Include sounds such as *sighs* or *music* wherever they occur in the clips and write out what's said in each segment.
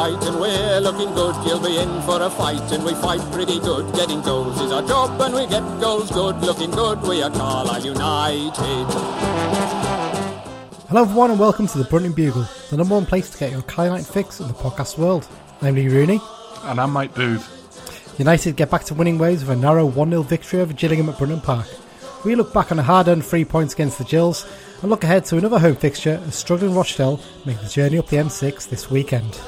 white, and we're looking good. You'll be in for a fight, and we fight pretty good. Getting goals is our job, and we get goals good. Looking good, we are Carlisle United. Hello, everyone, and welcome to the Brunton Bugle, the number one place to get your Kyle fix in the podcast world. I'm Lee Rooney. And I'm Mike Booth. United get back to winning ways with a narrow 1 0 victory over Gillingham at Brunton Park. We look back on a hard earned three points against the Gills and look ahead to another home fixture as struggling Rochdale make the journey up the M6 this weekend.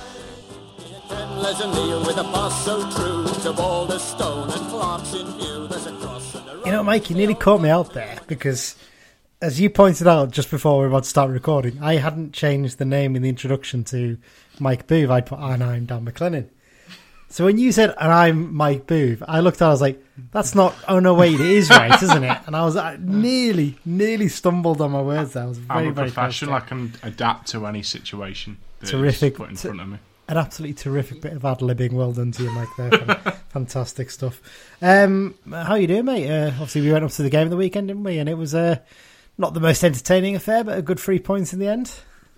You know, Mike, you nearly caught me out there because, as you pointed out just before we were about to start recording, I hadn't changed the name in the introduction to Mike Booth. I'd put, and I'm Dan McLennan. So when you said, and I'm Mike Booth, I looked at it, I was like, that's not, oh no, wait, it is right, isn't it? And I was I nearly, nearly stumbled on my words there. I was very, I'm a professional. I can adapt to any situation that Terrific. put in front of me. An absolutely terrific bit of ad libbing. Well done to you, Mike. There, *laughs* fantastic stuff. Um, how you doing, mate? Uh, obviously, we went up to the game of the weekend, didn't we? And it was uh, not the most entertaining affair, but a good three points in the end.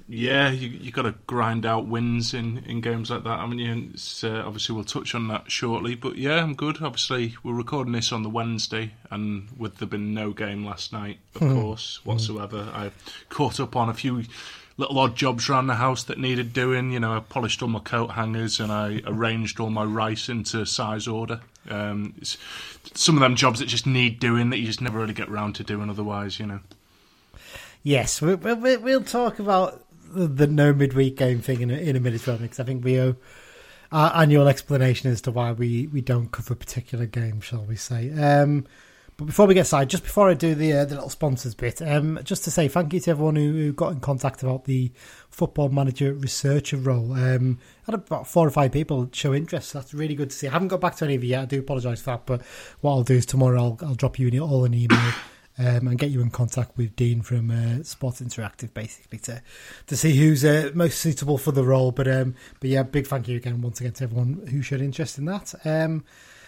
Yeah, you you got to grind out wins in, in games like that. I mean, you? It's, uh, obviously we'll touch on that shortly. But yeah, I'm good. Obviously, we're recording this on the Wednesday, and with there been no game last night, of course, whatsoever, I caught up on a few little odd jobs around the house that needed doing. You know, I polished all my coat hangers and I arranged all my rice into size order. Um, it's some of them jobs that just need doing that you just never really get round to doing otherwise. You know. Yes, we, we, we- we'll talk about the, no midweek game thing in a, in a minute, Rob, because I think we owe our annual explanation as to why we, we don't cover particular game, shall we say. Um, but before we get started, just before I do the uh, the little sponsors bit, um, just to say thank you to everyone who, who got in contact about the football manager researcher role. Um, I had about four or five people show interest. So that's really good to see. I haven't got back to any of you yet. I do apologise for that. But what I'll do is tomorrow I'll, I'll drop you all an email um, and get you in contact with Dean from uh, Sports Interactive, basically to to see who's uh, most suitable for the role. But um, but yeah, big thank you again once again to everyone who showed interest in that. Um,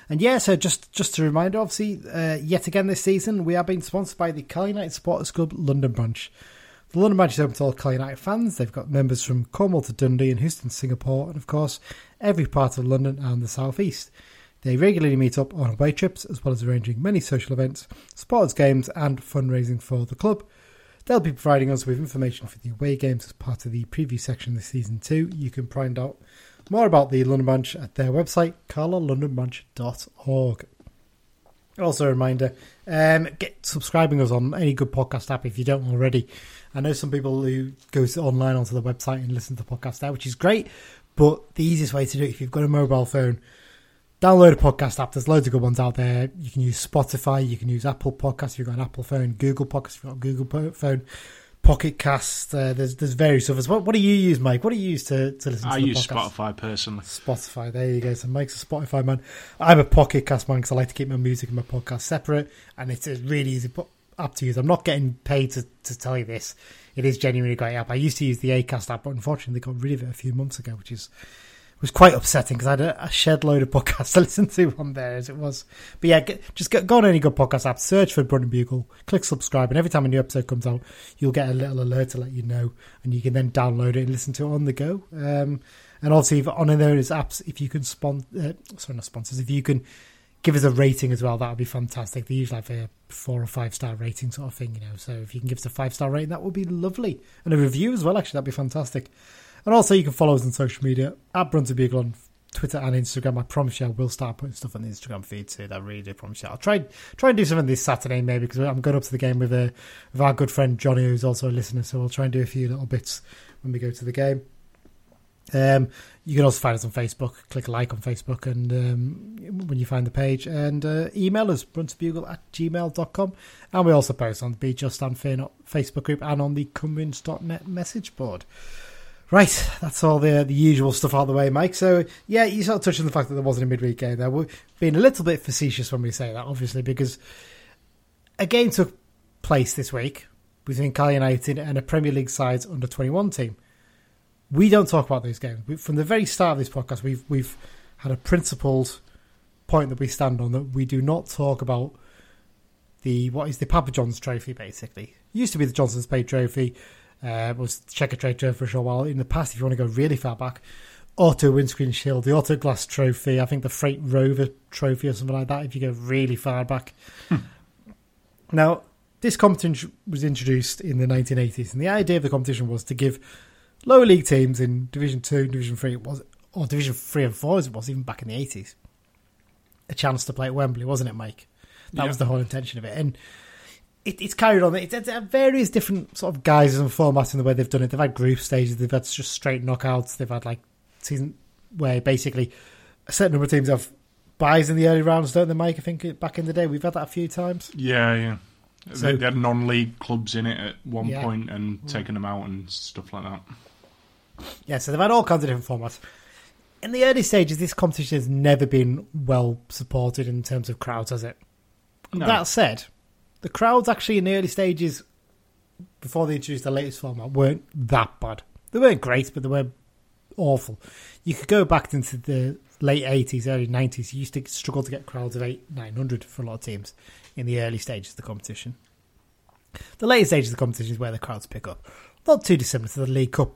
and yeah, so just just a reminder, obviously, uh, yet again this season we are being sponsored by the Carl United Supporters Club London branch. The London branch is open to all Carl United fans. They've got members from Cornwall to Dundee and Houston, Singapore, and of course every part of London and the South East. They regularly meet up on away trips as well as arranging many social events, sports games, and fundraising for the club. They'll be providing us with information for the away games as part of the preview section this season too. You can find out more about the London Branch at their website, carlalondonbranch.org. Also, a reminder: um, get subscribing us on any good podcast app if you don't already. I know some people who go online onto the website and listen to the podcast there, which is great. But the easiest way to do it, if you've got a mobile phone, download a podcast app. There's loads of good ones out there. You can use Spotify, you can use Apple Podcasts if you've got an Apple phone, Google Podcasts if you've got a Google phone, Pocket Cast. Uh, there's there's various others. What, what do you use, Mike? What do you use to, to listen to I the use podcast? Spotify personally. Spotify. There you go. So Mike's a Spotify man. I'm a Pocket Cast man because I like to keep my music and my podcast separate, and it's a really easy app to use. I'm not getting paid to, to tell you this. It is genuinely a great app. I used to use the Acast app, but unfortunately, they got rid of it a few months ago, which is was quite upsetting because I had a, shed load of *laughs* podcasts to listen to on there as it was. But yeah, get, just go, go on any good podcast app, search for Brunton Bugle, click subscribe, and every time a new episode comes out, you'll get a little alert to let you know, and you can then download it and listen to it on the go. Um, and also, if on is apps, if you can sponsor, uh, sorry, not sponsors, if you can give us a rating as well, that would be fantastic. They usually have a four or five star rating sort of thing, you know. So if you can give us a five star rating, that would be lovely, and a review as well. Actually, that'd be fantastic. And also, you can follow us on social media at Brunton on Twitter and Instagram. I promise you, I will start putting stuff on the Instagram feed too. I really do promise you. I'll try try and do something this Saturday maybe because I'm going up to the game with uh, with our good friend Johnny, who's also a listener. So we'll try and do a few little bits when we go to the game. Um, you can also find us on Facebook. Click like on Facebook and um, when you find the page and uh, email us bruntsbugle at gmail.com. And we also post on the Be Just and Fear Not Facebook group and on the Cummins.net message board. Right, that's all the the usual stuff out of the way, Mike. So yeah, you sort of touched on the fact that there wasn't a midweek game there. We're being a little bit facetious when we say that, obviously, because a game took place this week between Cal United and a Premier League side's under twenty one team. We don't talk about those games. We, from the very start of this podcast, we've we've had a principled point that we stand on that we do not talk about the what is the Papa John's Trophy basically. used to be the Johnstone's Paint Trophy, uh, was Checkatrade Trophy for a short while. In the past, if you want to go really far back, Auto Windscreen Shield, the Auto Glass Trophy, I think the Freight Rover Trophy or something like that. If you go really far back. Now, this competition was introduced in the 1980s, and the idea of the competition was to give lower league teams in Division Two, Division Three, was or Division Three and Four as it was even back in the 80s, a chance to play at Wembley, wasn't it, Mike? That Yeah. was the whole intention of it, and it, it's carried on. It's, it's uh, various different sort of guises and formats in the way they've done it. They've had group stages, they've had just straight knockouts, they've had like season where basically a certain number of teams have buys in the early rounds, don't they, Mike? I think back in the day we've had that a few times. Yeah, yeah. So- they, they had non-league clubs in it at one Yeah. point and mm. taken them out and stuff like that. Yeah, so they've had all kinds of different formats. In the early stages, this competition has never been well supported in terms of crowds, has it? No. That said, the crowds actually in the early stages, before they introduced the latest format, weren't that bad. They weren't great, but they weren't awful. You could go back into the late 80s, early 90s. You used to struggle to get crowds of 8, 900 for a lot of teams in the early stages of the competition. The later stages of the competition is where the crowds pick up. Not too dissimilar to the League Cup,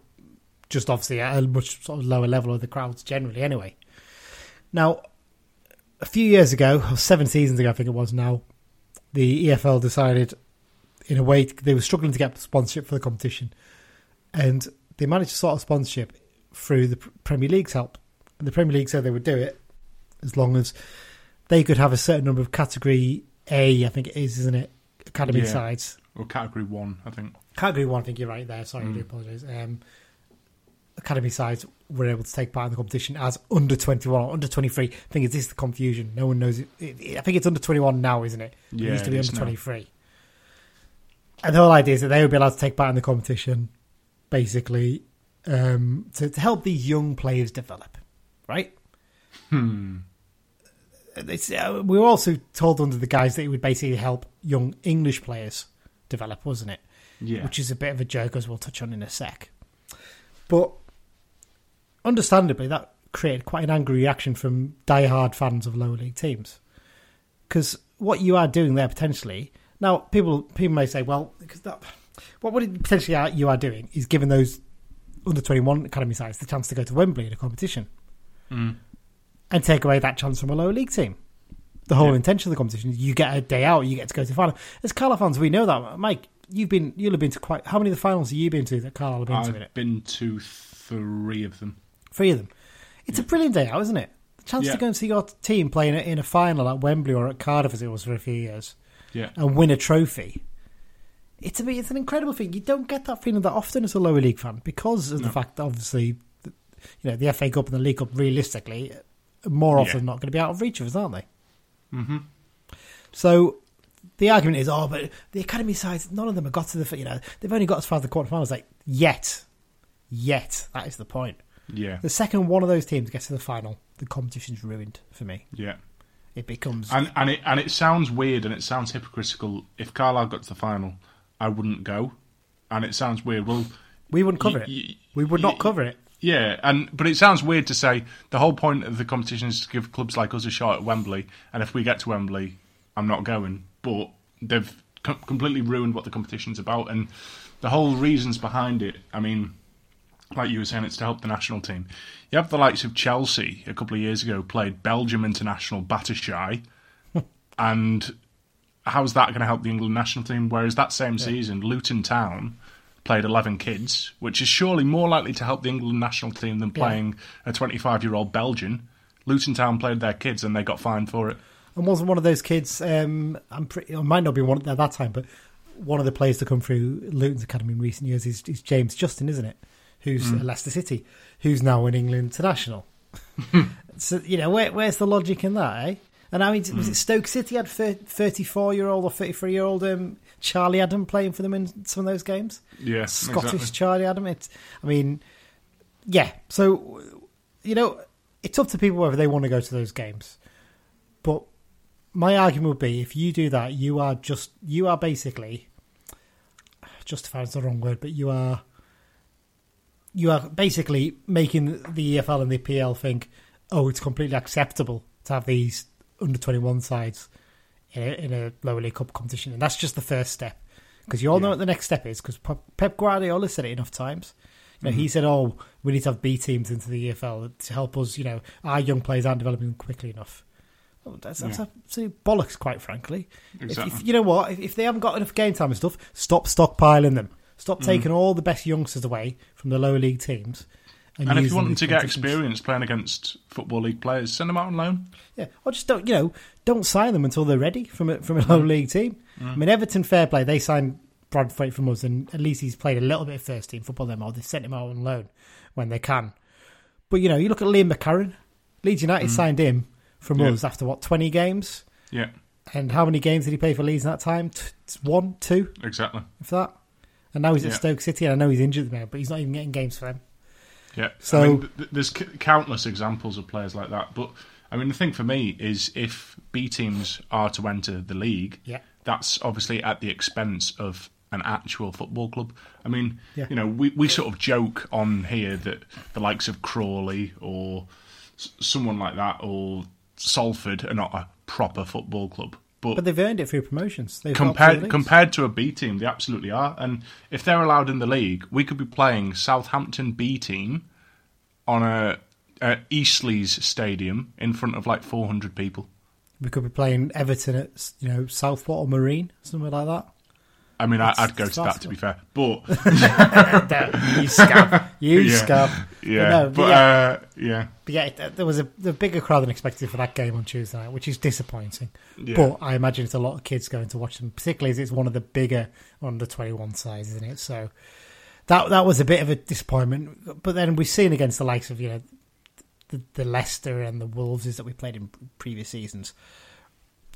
just obviously at a much sort of lower level of the crowds generally, anyway. Now, a few years ago, or seven seasons ago, I think it was now, the EFL decided, in a way, they were struggling to get sponsorship for the competition, and they managed to sort of sponsorship through the Premier League's help. And the Premier League said they would do it as long as they could have a certain number of Category A, I think it is, isn't it? Academy Yeah. sides. Or category one, I think. Category one, I think you're right there. Sorry, I do Mm. apologise. Um, academy sides were able to take part in the competition as under 21 or under 23. I think it's this the confusion. No one knows it. I think it's under 21 now, isn't it? it Yeah, used to be under now. 23. And the whole idea is that they would be allowed to take part in the competition, basically, um, to, to help these young players develop, right? Hmm. Uh, we were also told under the guise that it would basically help young English players develop, wasn't it? Yeah. which is a bit of a joke, as we'll touch on in a sec. But understandably, that created quite an angry reaction from die-hard fans of lower league teams. Because what you are doing there potentially now, people people may say, well, because that what would it potentially are, you are doing is giving those under twenty one academy sides the chance to go to Wembley in a competition Mm. and take away that chance from a lower league team. The whole Yeah. intention of the competition is you get a day out, you get to go to the final. As Carlisle fans, we know that. Mike, you've been you'll have been to quite how many of the finals have you been to that Carlisle have been to in it? I've been to three of them. Three of them. It's a brilliant day out, isn't it? The chance Yeah. to go and see your team playing in a final at Wembley or at Cardiff as it was for a few years Yeah. and win a trophy. It's a, it's an incredible thing. You don't get that feeling that often as a lower league fan because of the fact that obviously, the- you know, the FA Cup and the League Cup realistically, more often Yeah. than not going to be out of reach of us, aren't they? hmm So the argument is, oh, but the academy sides, none of them have got to the, you know, they've only got as far as the quarterfinals. Like yet, yet that is the point. Yeah. The second one of those teams gets to the final, the competition's ruined for me. Yeah. It becomes And and it and it sounds weird and it sounds hypocritical. If Carlisle got to the final, I wouldn't go. And it sounds weird. Well, we wouldn't cover y- it. y- We would not y- cover it. Yeah, and but it sounds weird to say the whole point of the competition is to give clubs like us a shot at Wembley, and if we get to Wembley, I'm not going. But they've co- completely ruined what the competition's about, and the whole reasons behind it. I mean, like you were saying, it's to help the national team. You have the likes of Chelsea a couple of years ago played Belgium international Batshuayi, *laughs* and how's that going to help the England national team? Whereas that same season, Luton Town played 11 kids, which is surely more likely to help the England national team than playing a 25 year old Belgian. Luton Town played their kids and they got fined for it. And wasn't one of those kids? Um, I'm pretty. I might not be one at that time, but one of the players to come through Luton's academy in recent years is, is James Justin, isn't it? Who's at Leicester City, who's now an England international. *laughs* so you know, where, where's the logic in that, eh? And I mean, was it Stoke City had thirty-four-year-old or thirty-three-year-old um, Charlie Adam playing for them in some of those games? Yeah, Scottish exactly. Charlie Adam. It's, I mean, yeah. So, you know, it's up to people whether they want to go to those games. But my argument would be, if you do that, you are just you are basically justified is the wrong word, but you are you are basically making the EFL and the PL think, oh, it's completely acceptable to have these under twenty one sides in a, in a lower league cup competition, and that's just the first step. Because you all know what the next step is. Because Pep Guardiola said it enough times. You know, Mm-hmm. he said, "Oh, we need to have B teams into the EFL to help us. You know, our young players aren't developing quickly enough." Well, that's, that's Yeah. absolute bollocks, quite frankly. If, if, you know what? If, if they haven't got enough game time and stuff, stop stockpiling them. Mm. Stop taking all the best youngsters away from the lower league teams. And if you want them to get experience playing against football league players, send them out on loan. Yeah, or just don't you know don't sign them until they're ready from a from a *laughs* low league team. I mean, Everton fair play. They signed Brad Bradford from us, and at least he's played a little bit of first team football. Them or they sent him out on loan when they can. But you know, you look at Liam McCarron. Leeds United signed him from Yeah. us after what twenty games, Yeah, and how many games did he play for Leeds in that time? T- one, two, exactly. if that. And now he's at Yeah. Stoke City, and I know he's injured now, but he's not even getting games for them. Yeah. So- I mean, th- th- there's countless examples of players like that. But I mean, the thing for me is if B teams are to enter the league, Yeah. that's obviously at the expense of an actual football club. I mean, Yeah. you know, we, we sort of joke on here that the likes of Crawley or s- someone like that or Salford are not a proper football club. But, But they've earned it through promotions. They've compared compared to a B team, they absolutely are. And if they're allowed in the league, we could be playing Southampton B team on a, a Eastleigh stadium in front of like 400 people. we could be playing Everton at you know Southport or Marine, something like that. I mean, I, I'd go to that to be fair, but *laughs* you scab. You *laughs* Yeah. scab. yeah, no, but, but yeah. uh, yeah, But yeah, there was a the bigger crowd than expected for that game on Tuesday night, which is disappointing. Yeah. But I imagine it's a lot of kids going to watch them, particularly as it's one of the bigger under twenty one sides, isn't it? So that that was a bit of a disappointment. But then we've seen against the likes of you know the, the Leicester and the Wolves that we played in previous seasons.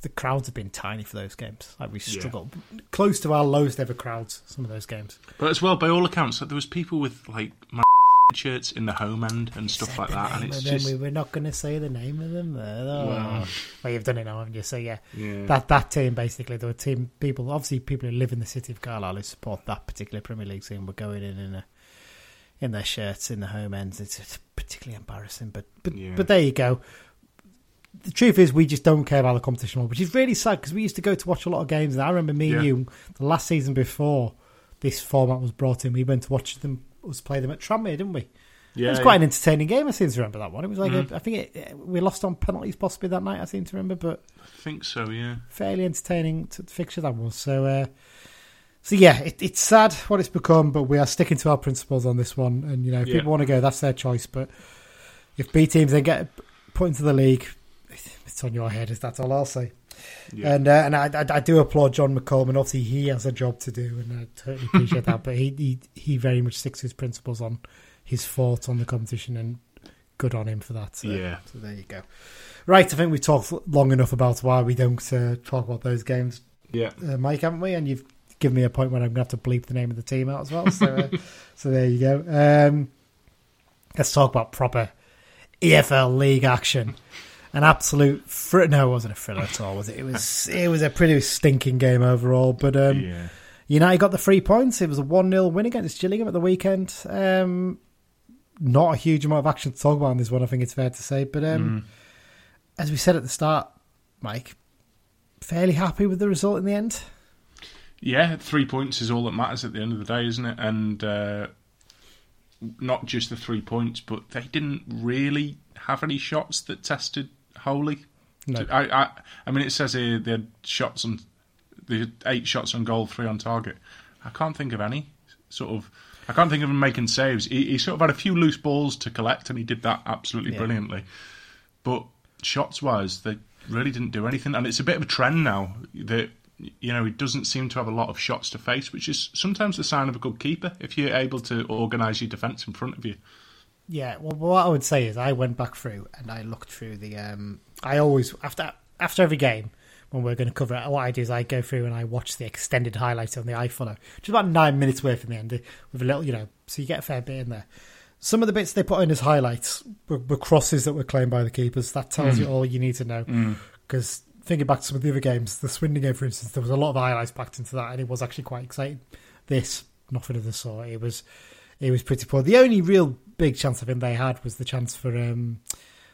The crowds have been tiny for those games. Like we Yeah. struggled close to our lowest ever crowds. Some of those games. but as well, by all accounts, like, there was people with like my *laughs* shirts in the home end and stuff like that, and name it's of just we were not going to say the name of them. Oh. Wow. Well, you've done it now, haven't you? So yeah, yeah, that that team basically, there were team people, obviously people who live in the city of Carlisle who support that particular Premier League team were going in in, a, in their shirts in the home ends. It's, it's particularly embarrassing, but but Yeah. but there you go. The truth is, we just don't care about the competition more, which is really sad because we used to go to watch a lot of games. And I remember me and you the last season before this format was brought in. We went to watch them us play them at Tranmere, didn't we? yeah, it was quite an entertaining game. I seem to remember that one. It was like Mhm. a, I think it, we lost on penalties possibly that night. I seem to remember, but I think so. Yeah, fairly entertaining t- fixture that was. So, uh, so yeah, it, it's sad what it's become, but we are sticking to our principles on this one. And you know, if Yeah. people want to go, that's their choice. But if B teams then get put into the league, it's on your head. Is that's all I'll say. yeah. And uh, and I, I I do applaud John McColeman. Obviously, he has a job to do, and I totally appreciate that. But he, he he very much sticks to his principles on his thoughts on the competition, and good on him for that. So, Yeah. So there you go. Right, I think we talked long enough about why we don't uh, talk about those games, yeah. uh, Mike, haven't we? And you've given me a point where I'm going to have to bleep the name of the team out as well. So uh, *laughs* so there you go. Um, let's talk about proper EFL league action. An absolute fr- no, it wasn't a thriller at all, was it? It was *laughs* it was a pretty stinking game overall. But um, yeah. United got the three points. It was a one 0 win against Gillingham at the weekend. Um, not a huge amount of action to talk about on this one, I think it's fair to say. But um, Mm. as we said at the start, Mike, fairly happy with the result in the end. Yeah, three points is all that matters at the end of the day, isn't it? And uh, not just the three points, but they didn't really have any shots that tested Holy. No. I, I, I mean, it says here they had shots on, they had eight shots on goal, three on target. I can't think of any. Sort of, I can't think of him making saves. He, he sort of had a few loose balls to collect, and he did that absolutely Yeah. brilliantly. But shots wise, they really didn't do anything, and it's a bit of a trend now that you know he doesn't seem to have a lot of shots to face, which is sometimes the sign of a good keeper if you're able to organise your defence in front of you. Yeah, well, what I would say is I went back through and I looked through the. Um, I always after after every game when we're going to cover it, what I do is I go through and I watch the extended highlights on the iFollow, which is about nine minutes worth in the end with a little, you know, so you get a fair bit in there. Some of the bits they put in as highlights were, were crosses that were claimed by the keepers. That tells you all you need to know. Because thinking back to some of the other games, the Swindon game, for instance, there was a lot of highlights packed into that, and it was actually quite exciting. This, nothing of the sort. It was, it was pretty poor. The only real big chance I think they had was the chance for um,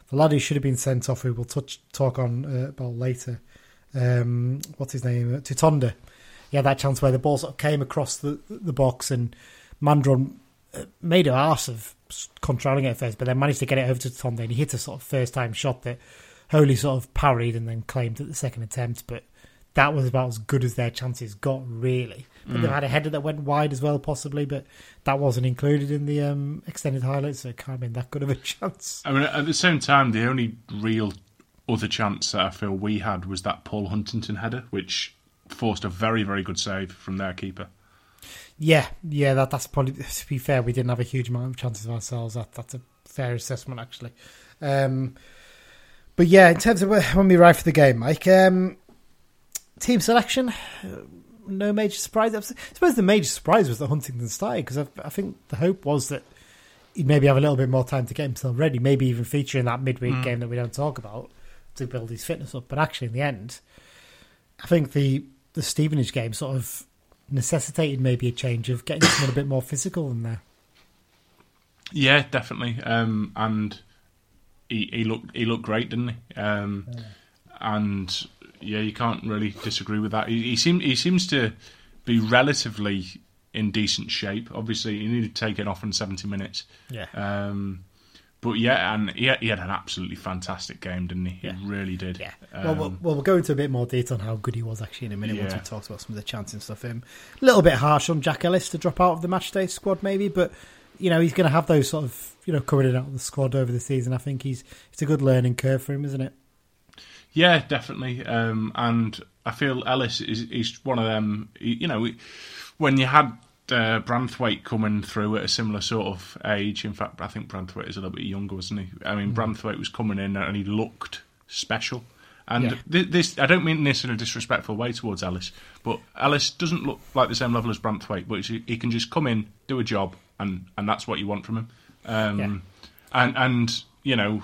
the lad who should have been sent off, who we'll touch talk on uh, about later. um, what's his name, Tutonda. He had that chance where the ball sort of came across the the box and Mandron uh, made an arse of controlling it at first, but then managed to get it over to Tutonda and he hit a sort of first time shot that Holy sort of parried and then claimed at the second attempt, but that was about as good as their chances got, really. Mm. they had a header that went wide as well, possibly, but that wasn't included in the um, extended highlights, so it can't have been that good of a *laughs* chance. I mean, at the same time, the only real other chance that I feel we had was that Paul Huntington header, which forced a very, very good save from their keeper. Yeah, yeah, that, that's probably, to be fair, we didn't have a huge amount of chances ourselves. That, that's a fair assessment, actually. Um, but yeah, in terms of when we arrived for the game, Mike, um, team selection, no major surprise. I suppose the major surprise was that Huntington started because I, I, think the hope was that he'd maybe have a little bit more time to get himself ready, maybe even feature in that midweek mm. game that we don't talk about to build his fitness up. But actually, in the end, I think the the Stevenage game sort of necessitated maybe a change of getting someone a bit more physical in there. Yeah, definitely. Um, and he, he looked he looked great, didn't he? Um, yeah. And yeah, you can't really disagree with that. He, he seems he seems to be relatively in decent shape. Obviously, he needed to take it off in seventy minutes. Yeah. Um, but yeah, and he had, he had an absolutely fantastic game, didn't he? Yeah. He really did. Yeah. Um, well, well, well, we'll go into a bit more detail on how good he was actually in a minute yeah. once we talk about some of the chances and stuff. Um, a little bit harsh on Jack Ellis to drop out of the matchday squad, maybe, but you know he's going to have those sort of you know coming in out of the squad over the season. I think he's it's a good learning curve for him, isn't it? Yeah, definitely. Um, and I feel Ellis is one of them. You know, when you had uh, Branthwaite coming through at a similar sort of age. In fact, I think Branthwaite is a little bit younger, wasn't he? I mean, mm. Branthwaite was coming in and he looked special. And yeah. th- this, I don't mean this in a disrespectful way towards Ellis, but Ellis doesn't look like the same level as Branthwaite, but he can just come in, do a job, and, and that's what you want from him. Um, yeah. And and you know,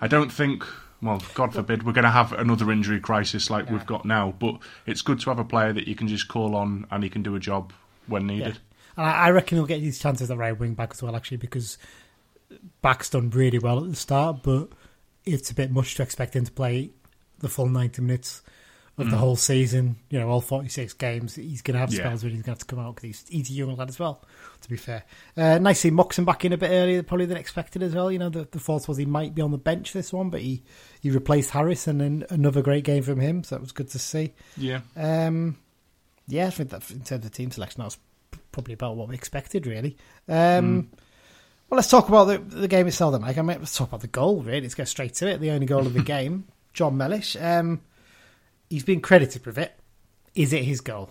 I don't think. Well, God forbid, we're going to have another injury crisis like yeah. we've got now. But it's good to have a player that you can just call on and he can do a job when needed. And I reckon he'll get these chances at right wing back as well, actually, because back's done really well at the start, but it's a bit much to expect him to play the full 90 minutes of mm. the whole season, you know, all 46 games. He's going to have spells yeah. where he's going to have to come out because he's, he's a young lad as well, to be fair. Uh, nice to see Moxon back in a bit earlier, probably than expected as well. You know, the, the thought was he might be on the bench this one, but he, he replaced Harris and then another great game from him, so that was good to see. Yeah. Um, yeah, I think that in terms of team selection, that was probably about what we expected, really. Um, mm. Well, let's talk about the, the game itself, then, Mike. I mean, let's talk about the goal, really. Let's go straight to it. The only goal of the *laughs* game, Jon Mellish. Um, he's been credited with it. Is it his goal?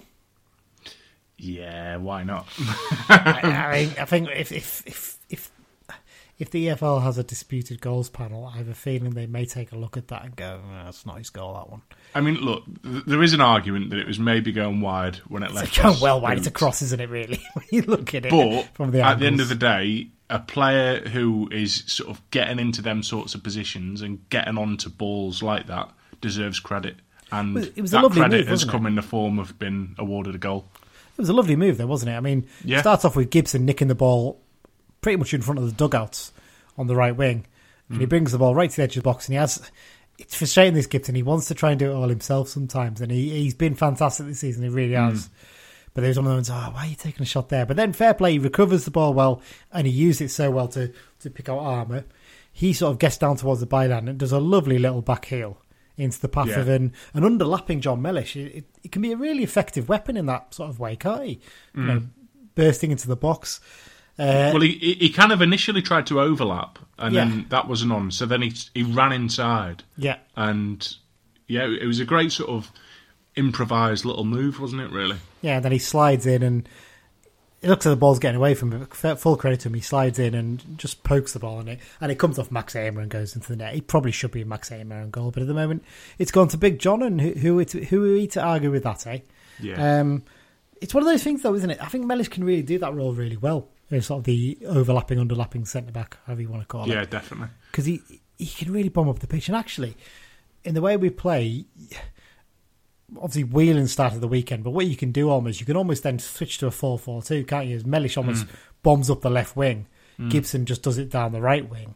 Yeah, why not? I, I, mean, I think if if if if if the EFL has a disputed goals panel, I have a feeling they may take a look at that and go, oh, "That's not his goal." That one. I mean, look, th- there is an argument that it was maybe going wide when it left. It's going well wide. It's a cross, isn't it? Really, *laughs* when you look at it. But from the at the end of the day, a player who is sort of getting into them sorts of positions and getting onto balls like that deserves credit and it was that credit move, has come it? in the form of being awarded a goal. It was a lovely move, though, wasn't it? I mean, yeah. starts off with Gibson nicking the ball pretty much in front of the dugouts on the right wing, and mm. he brings the ball right to the edge of the box, and he has. It's frustrating this Gibson. He wants to try and do it all himself sometimes, and he he's been fantastic this season. He really mm. has. But there's one of those, oh, why are you taking a shot there? But then fair play, he recovers the ball well, and he used it so well to to pick out Armer. He sort of gets down towards the byline and does a lovely little back heel into the path yeah. of an, an underlapping Jon Mellish. It, it, it, can be a really effective weapon in that sort of way, can't he? Mm. You know, mm. bursting into the box. Uh, well, he he kind of initially tried to overlap, and yeah. then that wasn't on. So then he he ran inside. Yeah, and yeah, it was a great sort of improvised little move, wasn't it? Really. Yeah. Then he slides in and it looks like the ball's getting away from him. Full credit to him. He slides in and just pokes the ball on it, and it comes off Max Ehmer and goes into the net. He probably should be Max Ehmer on goal, but at the moment it's gone to Big John, and who who are, who are we to argue with that? Eh? Yeah. Um, it's one of those things, though, isn't it? I think Mellish can really do that role really well. Know, sort of the overlapping, underlapping centre back, however you want to call yeah, it. Yeah, definitely. Because he he can really bomb up the pitch, and actually, in the way we play obviously Whelan started the weekend, but what you can do almost, you can almost then switch to a 4 4 2, can't you? As Mellish almost mm. bombs up the left wing, mm. Gibson just does it down the right wing.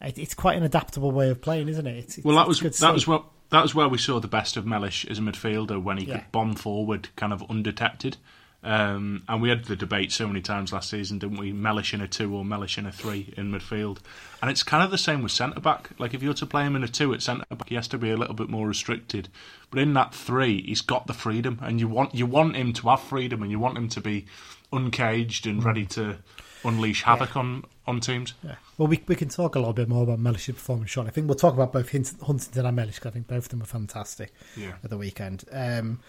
It, it's quite an adaptable way of playing, isn't it? It's, well, that was that was what that was where we saw the best of Mellish as a midfielder when he Yeah. could bomb forward kind of undetected. Um, and we had the debate so many times last season, didn't we? Mellish in a two or Mellish in a three in midfield. And it's kind of the same with centre back. Like if you're to play him in a two at centre back, he has to be a little bit more restricted. But in that three, he's got the freedom, and you want you want him to have freedom, and you want him to be uncaged and ready to unleash havoc on on teams. Yeah. Well, we we can talk a little bit more about Mellish's performance shortly. I think we'll talk about both Huntington and Mellish I think both of them were fantastic Yeah. at the weekend. Um,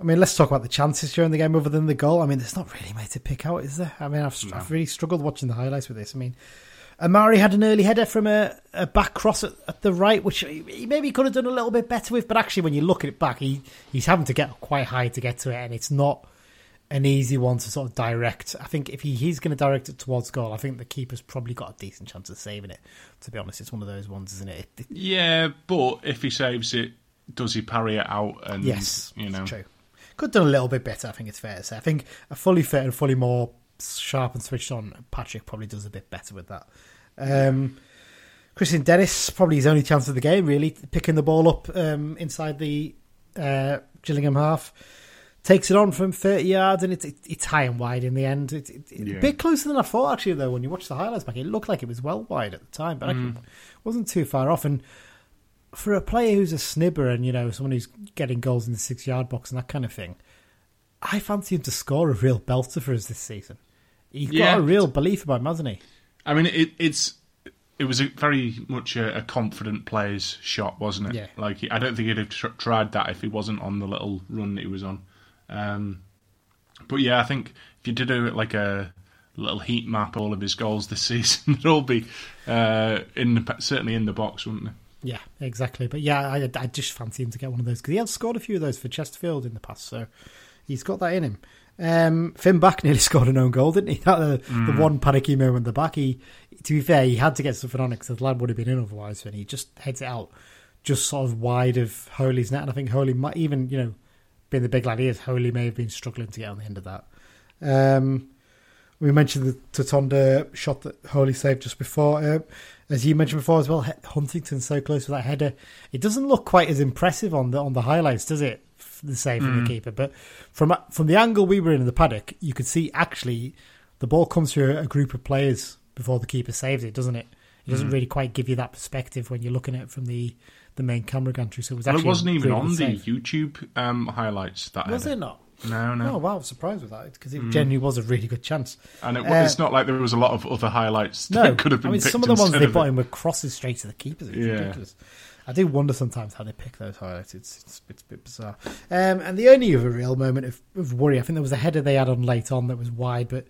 I mean, let's talk about the chances during the game other than the goal. I mean, there's not really much to pick out, is there? I mean, I've, No. I've really struggled watching the highlights with this. I mean, Omari had an early header from a, a back cross at, at the right, which he maybe could have done a little bit better with. But actually, when you look at it back, he he's having to get quite high to get to it, and it's not an easy one to sort of direct. I think if he, he's going to direct it towards goal, I think the keeper's probably got a decent chance of saving it. To be honest, it's one of those ones, isn't it? Yeah, but if he saves it, does he parry it out? And yes, you know, true. Could have done a little bit better. I think it's fair to say. I think a fully fit and fully more sharp and switched on Patrick probably does a bit better with that. Um, Kristian Dennis probably his only chance of the game, really picking the ball up um, inside the uh, Gillingham half. Takes it on from 30 yards and it's, it, it's high and wide in the end. It's it, it's Yeah. a bit closer than I thought, actually, though, when you watch the highlights back. It looked like it was well wide at the time, but actually wasn't too far off. And for a player who's a snibber and, you know, someone who's getting goals in the six yard box and that kind of thing, I fancy him to score a real belter for us this season. He's Yeah. got a real belief about him, hasn't he? I mean, it, it's it was a very much a, a confident player's shot, wasn't it? Yeah. Like I don't think he'd have tr- tried that if he wasn't on the little run that he was on. Um, but yeah, I think if you did a, like a little heat map of all of his goals this *laughs* season, they'd all be uh, in the, certainly in the box, wouldn't they? Yeah, exactly. But yeah, I, I just fancy him to get one of those because he has scored a few of those for Chesterfield in the past, so he's got that in him. Um, Fin Back *laughs* nearly scored an own goal, didn't he? That the, the one panicky moment the back. He, to be fair, he had to get something on it because the lad would have been in otherwise, and he just heads it out just sort of wide of Holy's net. And I think Holy might even, you know, being the big lad he is, Holy may have been struggling to get on the end of that. Um, we mentioned the Tutonda shot that Holy saved just before. Uh, as you mentioned before as well, H- Huntington's so close with that header. It doesn't look quite as impressive on the on the highlights, does it? The save from the keeper, but from from the angle we were in in the paddock, you could see actually the ball comes through a group of players before the keeper saves it, doesn't it? It doesn't really quite give you that perspective when you're looking at it from the the main camera gantry. So it was Well, actually it wasn't even on the save. YouTube um, highlights. That Was header. it not? No, no. Oh wow, I was surprised with that because it genuinely was a really good chance. And it, Uh, it's not like there was a lot of other highlights No, that *laughs* could have been I mean some of the ones they put it. in were crosses straight to the keepers. It's Yeah. ridiculous. I do wonder sometimes how they pick those highlights. It's it's, it's a bit bizarre. Um, and the only other real moment of, of worry, I think there was a header they had on late on that was wide, but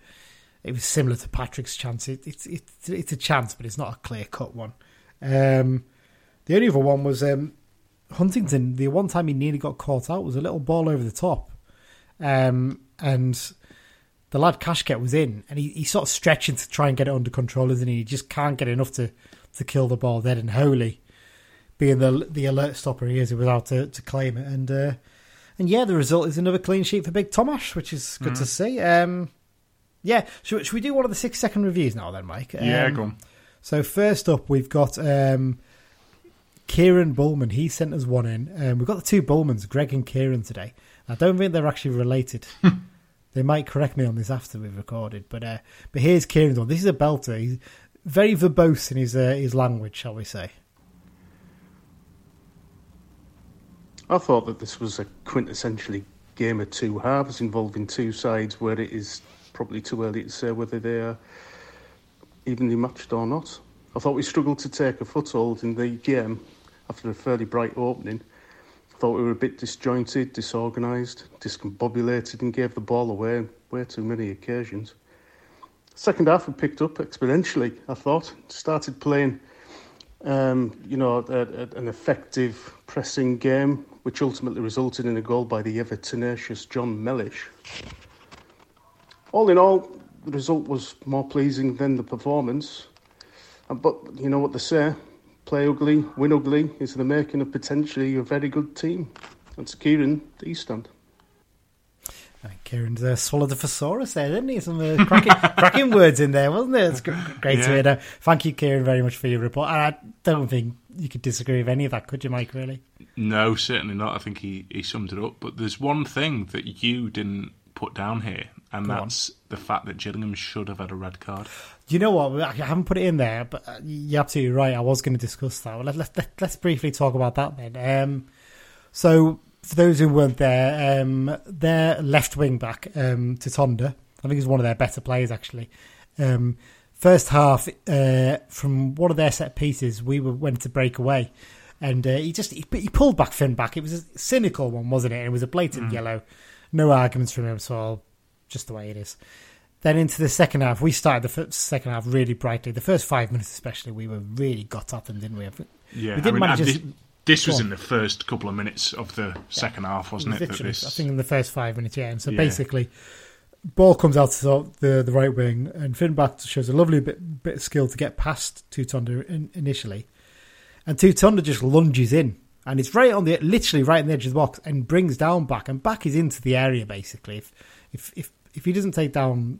it was similar to Patrick's chance. It, it's it's it's a chance, but it's not a clear cut one. Um, the only other one was um, Huntington. The one time he nearly got caught out was a little ball over the top, um, and the lad Kashket was in, and he, he's sort of stretching to try and get it under control, isn't he? He just can't get enough to, to kill the ball dead. And Holy, being the the alert stopper he is, he was out to, to claim it. And uh, and yeah, the result is another clean sheet for Big Tomash, which is good to see. Um, yeah, should, should we do one of the six second reviews now then, Mike? Yeah, Um, go on. so first up, we've got um, Kieran Bullman. He sent us one in. Um, we've got the two Bullmans, Greg and Kieran, today. I don't think they're actually related. they might correct me on this after we've recorded, but uh, but here's Kieran's one. This is a belter. He's very verbose in his uh, his language, shall we say? I thought that this was a quintessentially game of two halves involving two sides where it is probably too early to say whether they are evenly matched or not. I thought we struggled to take a foothold in the game after a fairly bright opening. Thought we were a bit disjointed, disorganised, discombobulated and gave the ball away on way too many occasions. Second half we picked up exponentially, I thought. Started playing um, you know, a, a, an effective pressing game, which ultimately resulted in a goal by the ever tenacious Jon Mellish. All in all, the result was more pleasing than the performance. But you know what they say play ugly, win ugly is the making of potentially a very good team. That's Kieran, the East End. I think Kieran's uh, swallowed a thesaurus there, didn't he? Some uh, cracking, *laughs* cracking words in there, wasn't it? It's gr- great to hear. that. Thank you, Kieran, very much for your report. And I don't think you could disagree with any of that, could you, Mike? Really? No, certainly not. I think he, he summed it up. But there's one thing that you didn't put down here, and Go on. that's the fact that Gillingham should have had a red card. You know what? I haven't put it in there, but uh, you're absolutely right. I was going to discuss that. Well, let, let, let, let's briefly talk about that then. Um, so, for those who weren't there, um, their left wing back, um, Tutonda, I think he's one of their better players actually. Um, first half, uh, from one of their set pieces, we were went to break away, and uh, he just he, he pulled back Fin Back. It was a cynical one, wasn't it? It was a blatant yellow. No arguments from him at all. Just the way it is. Then into the second half, we started the second half really brightly. The first five minutes, especially, we were really got at them, didn't we? Yeah, we didn't mean, manage and to- this, this was on. in the first couple of minutes of the second half, wasn't it? that this- I think in the first five minutes, yeah. And so Yeah. basically, ball comes out to the the right wing, and Fin Back shows a lovely bit bit of skill to get past Tutonda in, initially, and Tutonda just lunges in, and it's right on the literally right on the edge of the box, and brings down back, and back is into the area basically. If if if if he doesn't take down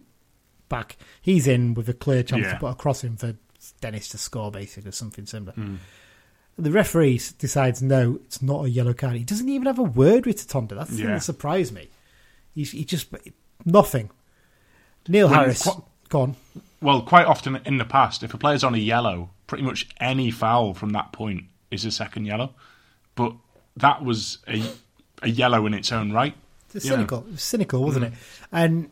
back, he's in with a clear chance Yeah. to put a cross in for Dennis to score, basically, or something similar. Mm. The referee decides no, it's not a yellow card. He doesn't even have a word with Tutonda. That's the thing Yeah. that surprised me. He, he just nothing. Neil When Harris, qu- go on. Well, quite often in the past, if a player's on a yellow, pretty much any foul from that point is a second yellow. But that was a a yellow in its own right. It's you cynical, it cynical, wasn't it? And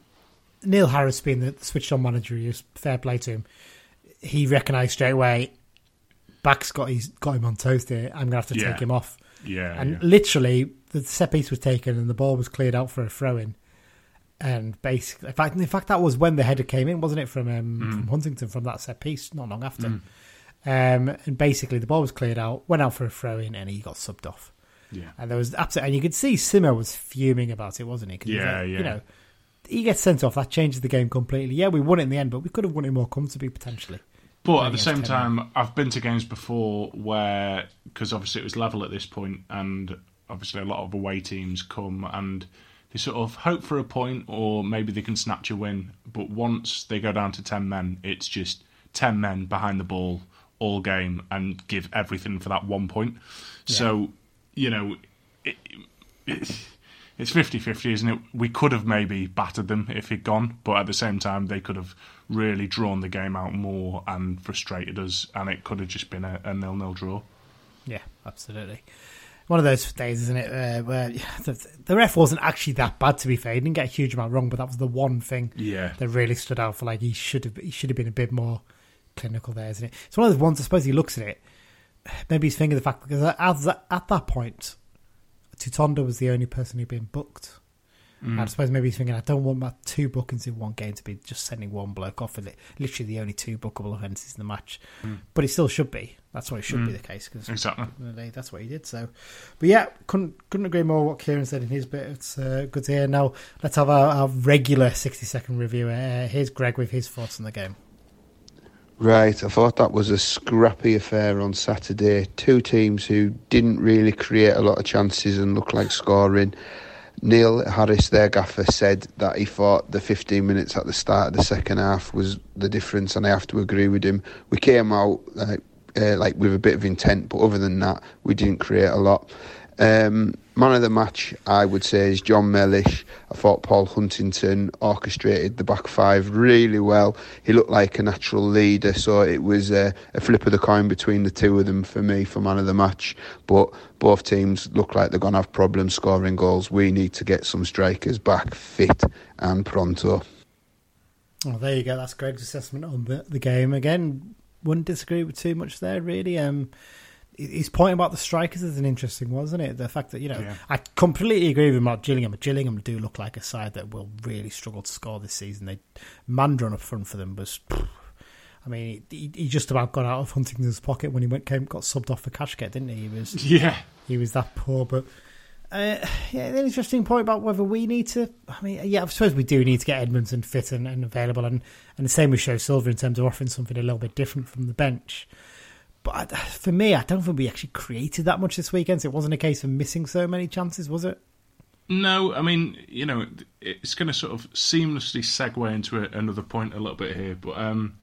Neil Harris, being the switched on manager, he was fair play to him. He recognised straight away. Back's got he's got him on toast here. I'm gonna have to Yeah. take him off. Yeah, And yeah. literally, the set piece was taken and the ball was cleared out for a throw in. And basically, in fact, in fact, that was when the header came in, wasn't it, from um, Mm. from Huntington from that set piece, not long after. Um, and basically, the ball was cleared out, went out for a throw in, and he got subbed off. Yeah. And there was absolutely, and you could see Simo was fuming about it, wasn't he was Yeah, like, yeah. You know, he gets sent off. That changes the game completely. Yeah, we won it in the end, but we could have won it more comfortably potentially. But at the same time, I've been to games before where, because obviously it was level at this point, and obviously a lot of away teams come and they sort of hope for a point or maybe they can snatch a win. But once they go down to 10 men, it's just 10 men behind the ball all game and give everything for that one point. So, you know, it, it, it's 50 50, isn't it? We could have maybe battered them if he'd gone, but at the same time, they could have really drawn the game out more and frustrated us, and it could have just been a, a nil nil draw. Yeah, absolutely. One of those days, isn't it, uh, where *laughs* the, the ref wasn't actually that bad. To be fair, he didn't get a huge amount wrong, but that was the one thing Yeah. that really stood out for like he should have he should have been a bit more clinical there, isn't it? It's one of those ones. I suppose he looks at it. Maybe he's thinking the fact because at that, at that point, Tutonda was the only person who'd been booked. Mm. I suppose maybe he's thinking, I don't want my two bookings in one game to be just sending one bloke off with it. Literally the only two bookable offences in the match, but it still should be. That's what it should be the case because Exactly. That's what he did. So, but yeah, couldn't couldn't agree more. with What Kieran said in his bit. It's uh, good to hear. Now let's have our, our regular sixty second review. Uh, here's Greg with his thoughts on the game. Right, I thought that was a scrappy affair on Saturday. Two teams who didn't really create a lot of chances and look like scoring. Neil Harris, their gaffer, said that he thought the 15 minutes at the start of the second half was the difference, and I have to agree with him. We came out like, uh, like with a bit of intent, but other than that, we didn't create a lot. Um, man of the match, I would say, is Jon Mellish. I thought Paul Huntington orchestrated the back five really well. He looked like a natural leader, so it was uh, a flip of the coin between the two of them for me for man of the match. But both teams look like they're going to have problems scoring goals. We need to get some strikers back fit and pronto. Oh, there you go. That's Greg's assessment on the, the game. Again, wouldn't disagree with too much there, really. Um, his point about the strikers is an interesting one, isn't it? The fact that, you know, Yeah. I completely agree with him about Gillingham. Gillingham do look like a side that will really struggle to score this season. They Mandron up front for them was. I mean, he, he just about got out of Huntington's pocket when he went came got subbed off for Kashket, didn't he? He was *laughs* Yeah. he was that poor. But uh, yeah, an interesting point about whether we need to. I mean, yeah, I suppose we do need to get Edmondson fit and, and available, and, and the same with Sho-Silva in terms of offering something a little bit different from the bench. But I, for me, I don't think we actually created that much this weekend. So it wasn't a case of missing so many chances, was it? No, I mean, you know, it's going to sort of seamlessly segue into a, another point a little bit here, but um,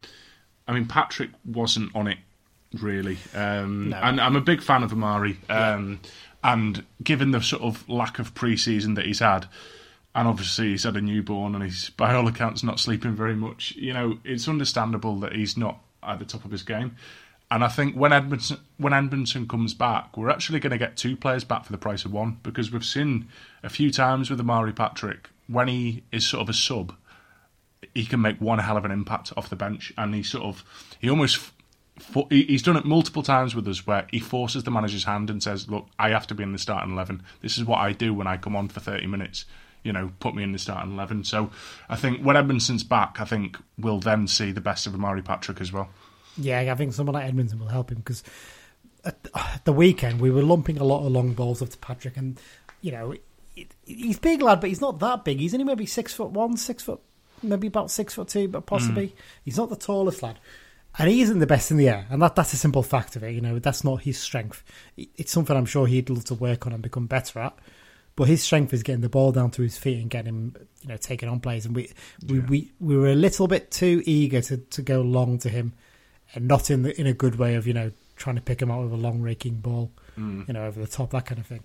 I mean, Patrick wasn't on it really, um, No. and I'm a big fan of Omari, um, and given the sort of lack of pre-season that he's had. And obviously, he's had a newborn, and he's by all accounts not sleeping very much. You know, it's understandable that he's not at the top of his game. And I think when Edmondson when Edmondson comes back, we're actually going to get two players back for the price of one because we've seen a few times with Omari Patrick when he is sort of a sub, he can make one hell of an impact off the bench, and he sort of he almost. He's done it multiple times with us where he forces the manager's hand and says, "Look, I have to be in the starting eleven. This is what I do when I come on for thirty minutes. You know, put me in the starting eleven." So, I think when Edmondson's back, I think we'll then see the best of Omari Patrick as well. Yeah, I think someone like Edmondson will help him because *sighs* at the weekend we were lumping a lot of long balls up to Patrick, and you know he's big lad, but he's not that big. He's only maybe six foot one, six foot, maybe about six foot two, but possibly mm. he's not the tallest lad. And he isn't the best in the air, and that, that's a simple fact of it. You know, that's not his strength. It's something I'm sure he'd love to work on and become better at. But his strength is getting the ball down to his feet and getting him, you know, taking on plays. And we we, we, we were a little bit too eager to, to go long to him, and not in the in a good way of you know trying to pick him out with a long raking ball, you know, over the top that kind of thing.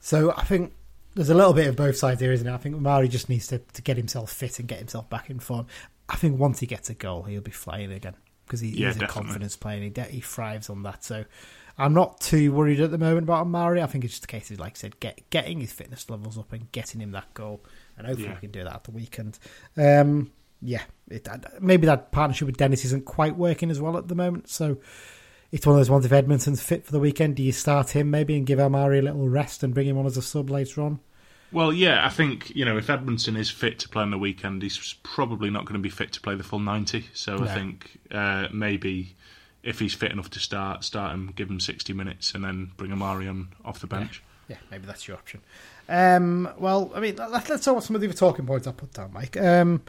So I think there's a little bit of both sides here, isn't it? I think Mari just needs to, to get himself fit and get himself back in form. I think once he gets a goal, he'll be flying again because he, Yeah, he's a confidence player and he, de- he thrives on that. So I'm not too worried at the moment about Mari. I think it's just a case of, like I said, get, getting his fitness levels up and getting him that goal. And hopefully Yeah. we can do that at the weekend. Um, yeah, it, maybe that partnership with Dennis isn't quite working as well at the moment. So it's one of those ones. If Edmondson's fit for the weekend, do you start him maybe and give Omari a little rest and bring him on as a sub later on? Well, yeah, I think you know if Edmondson is fit to play on the weekend, he's probably not going to be fit to play the full ninety. So No. I think uh, maybe if he's fit enough to start, start him, give him sixty minutes, and then bring Omari on off the bench. Yeah, maybe that's your option. Um, well, I mean, let, let's talk about some of the other talking points I put down, Mike. Um,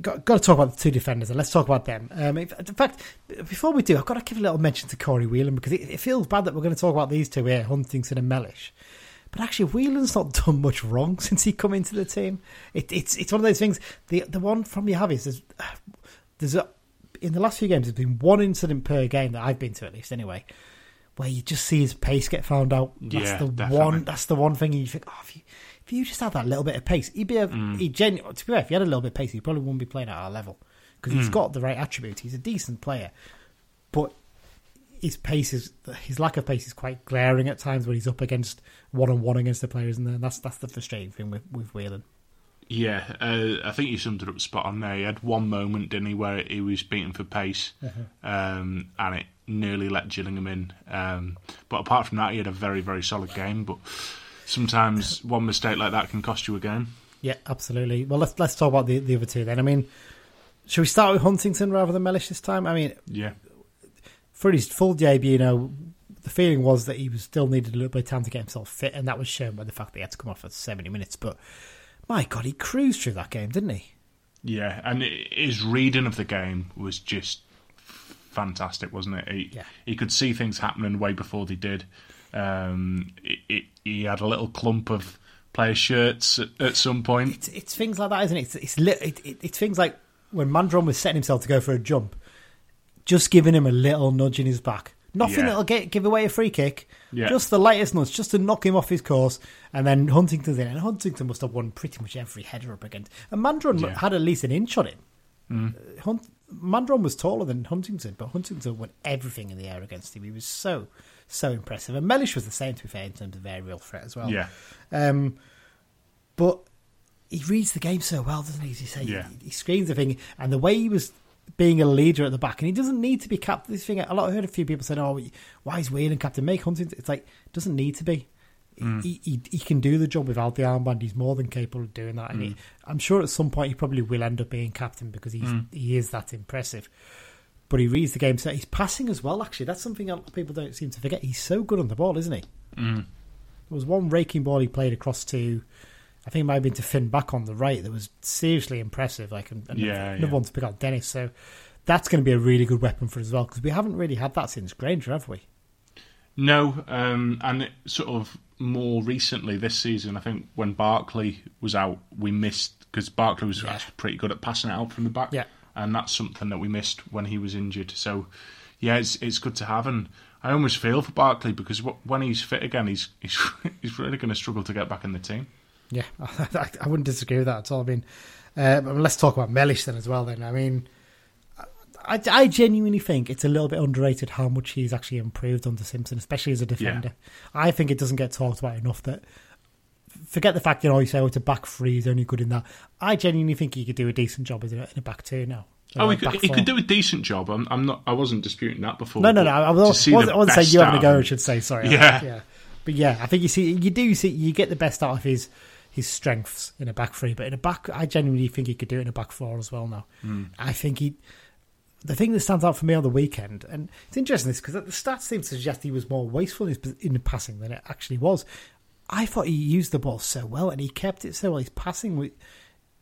got, got to talk about the two defenders, and let's talk about them. Um, in fact, before we do, I've got to give a little mention to Corey Whelan because it, it feels bad that we're going to talk about these two here, Huntington and Mellish. But actually, Whelan's not *laughs* done much wrong since he come into the team. It, it's it's one of those things. The the one from you have is there's, there's a, in the last few games there's been one incident per game that I've been to at least anyway, where you just see his pace get found out. That's Yeah, the definitely. one. That's the one thing you think. Oh, if you if you just had that little bit of pace, he'd be a he genu- To be fair, if he had a little bit of pace, he probably wouldn't be playing at our level because he's got the right attributes. He's a decent player, but his pace is his lack of pace is quite glaring at times when he's up against one on one against the players, and that's that's the frustrating thing with with Whelan. Yeah, uh, I think you summed it up spot on there. He had one moment, didn't he, where he was beaten for pace, um, and it nearly let Gillingham in. Um, but apart from that, he had a very, very solid game. But sometimes one mistake like that can cost you a game. Yeah, absolutely. Well, let's let's talk about the the other two then. I mean, should we start with Huntington rather than Mellish this time? I mean, Yeah, for his full debut, you know, the feeling was that he was still needed a little bit of time to get himself fit, and that was shown by the fact that he had to come off for seventy minutes. But my God, he cruised through that game, didn't he? yeah, and his reading of the game was just fantastic, wasn't it? He, Yeah. he could see things happening way before they did. Um, it, he had a little clump of player shirts at, at some point. It's, it's things like that, isn't it? It's it's, it, it, it's things like when Mandron was setting himself to go for a jump, just giving him a little nudge in his back. Nothing Yeah. that'll get give away a free kick. Yeah. Just the lightest nudge, just to knock him off his course, and then Huntington's in. And Huntington must have won pretty much every header up against. And Mandron Yeah. had at least an inch on him. Uh, Hunt, Mandron was taller than Huntington, but Huntington won everything in the air against him. He was so so impressive. And Mellish was the same, to be fair, in terms of aerial threat as well. Yeah. Um, but he reads the game so well, doesn't he? As you say, Yeah. he, he screens the thing, and the way he was being a leader at the back, and he doesn't need to be captain. This thing, a lot. I heard a few people saying, "Oh, why is Whelan captain? Make Huntington." It's like doesn't need to be. Mm. He, he he can do the job without the armband. He's more than capable of doing that, and he, mm. I'm sure at some point he probably will end up being captain because he's mm. he is that impressive. But he reads the game so he's passing as well. Actually, that's something a lot of people don't seem to forget. He's so good on the ball, isn't he? There was one raking ball he played across to, I think it might have been to Fin Back on the right. That was seriously impressive. Like and Yeah, another yeah. one to pick out Dennis. So that's going to be a really good weapon for us as well because we haven't really had that since Granger, have we? No, um, and it sort of more recently this season, I think when Barkley was out, we missed because Barkley was actually pretty good at passing it out from the back. Yeah. And that's something that we missed when he was injured. So, yeah, it's it's good to have, and I almost feel for Barkley because when he's fit again, he's *laughs* he's he's really going to struggle to get back in the team. Yeah, *laughs* I, I wouldn't disagree with that at all. I mean, uh, let's talk about Mellish then as well. Then I mean, I, I genuinely think it's a little bit underrated how much he's actually improved under Simpson, especially as a defender. I think it doesn't get talked about enough that. Forget the fact that know you say oh it's a back three he's only good in that. I genuinely think he could do a decent job in a back two now. Oh, Uh, he could, he could do a decent job. I'm, I'm not. I wasn't disputing that before. No, no, no. I, was, I wasn't, I wasn't saying you having a go. I should say sorry. Yeah. *laughs* yeah. But yeah, I think you see, you do see, you get the best out of his his strengths in a back three, but in a back, I genuinely think he could do it in a back four as well. Now, Hmm. I think he. The thing that stands out for me on the weekend, and it's interesting this because the stats seem to suggest he was more wasteful in, his, in the passing than it actually was. I thought he used the ball so well and he kept it so well. His passing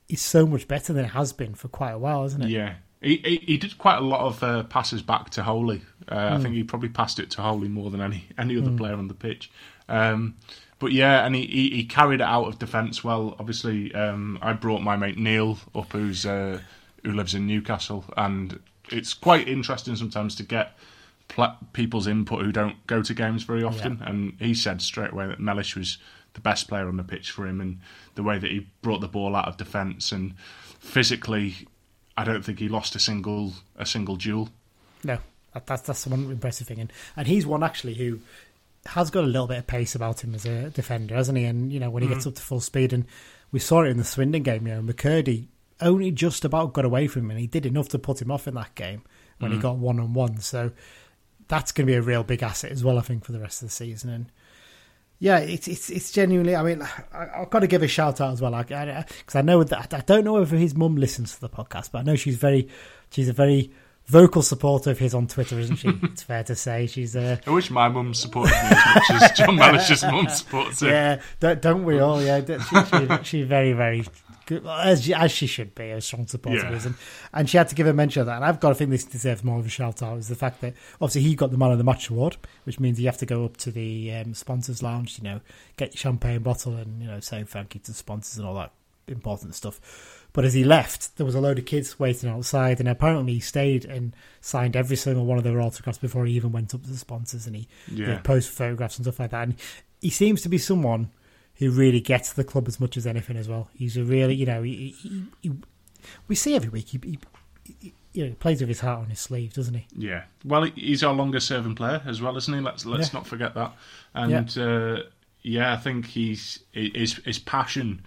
is so much better than it has been for quite a while, isn't it? Yeah, he, he he did quite a lot of uh, passes back to Holy. Uh, Hmm. I think he probably passed it to Holy more than any any other player on the pitch. Um, but yeah, and he, he, he carried it out of defence well. Obviously, um, I brought my mate Neil up, who's uh, who lives in Newcastle, and it's quite interesting sometimes to get pl- people's input who don't go to games very often. And he said straight away that Mellish was the best player on the pitch for him, and the way that he brought the ball out of defence and physically, I don't think he lost a single a single duel. No, that, that's that's the one impressive thing, and and he's one actually who has got a little bit of pace about him as a defender, hasn't he? And you know when he gets mm. up to full speed, and we saw it in the Swindon game. You know, McCurdy only just about got away from him, and he did enough to put him off in that game when he mm. got one on one. So that's going to be a real big asset as well, I think, for the rest of the season. And yeah, it's it's it's genuinely. I mean, I, I've got to give a shout out as well, because I, I, I know that I don't know whether his mum listens to the podcast, but I know she's very, she's a very vocal supporter of his on Twitter, isn't she? *laughs* it's fair to say she's uh, I wish my mum supported me as much as Jon *laughs* Mellish's mum supports him. yeah, don't, don't we all? Yeah, she, she, she's very, very good, as she, as she should be, a strong supporter Yeah. of his. And, and she had to give a mention of that. And I've got to think this deserves more of a shout out is the fact that obviously he got the man of the match award, which means you have to go up to the um, sponsors lounge, you know, get your champagne bottle and you know say thank you to the sponsors and all that important stuff. But as he left, there was a load of kids waiting outside, and apparently he stayed and signed every single one of their autographs before he even went up to the sponsors, and he Yeah. did post photographs and stuff like that. And he seems to be someone who really gets the club as much as anything as well. He's a really, you know, he, he, he, we see every week he, you know, he plays with his heart on his sleeve, doesn't he? Yeah. Well, he's our longest serving player as well, isn't he? Let's let's Yeah. not forget that. And yeah. Uh, yeah, I think he's his his passion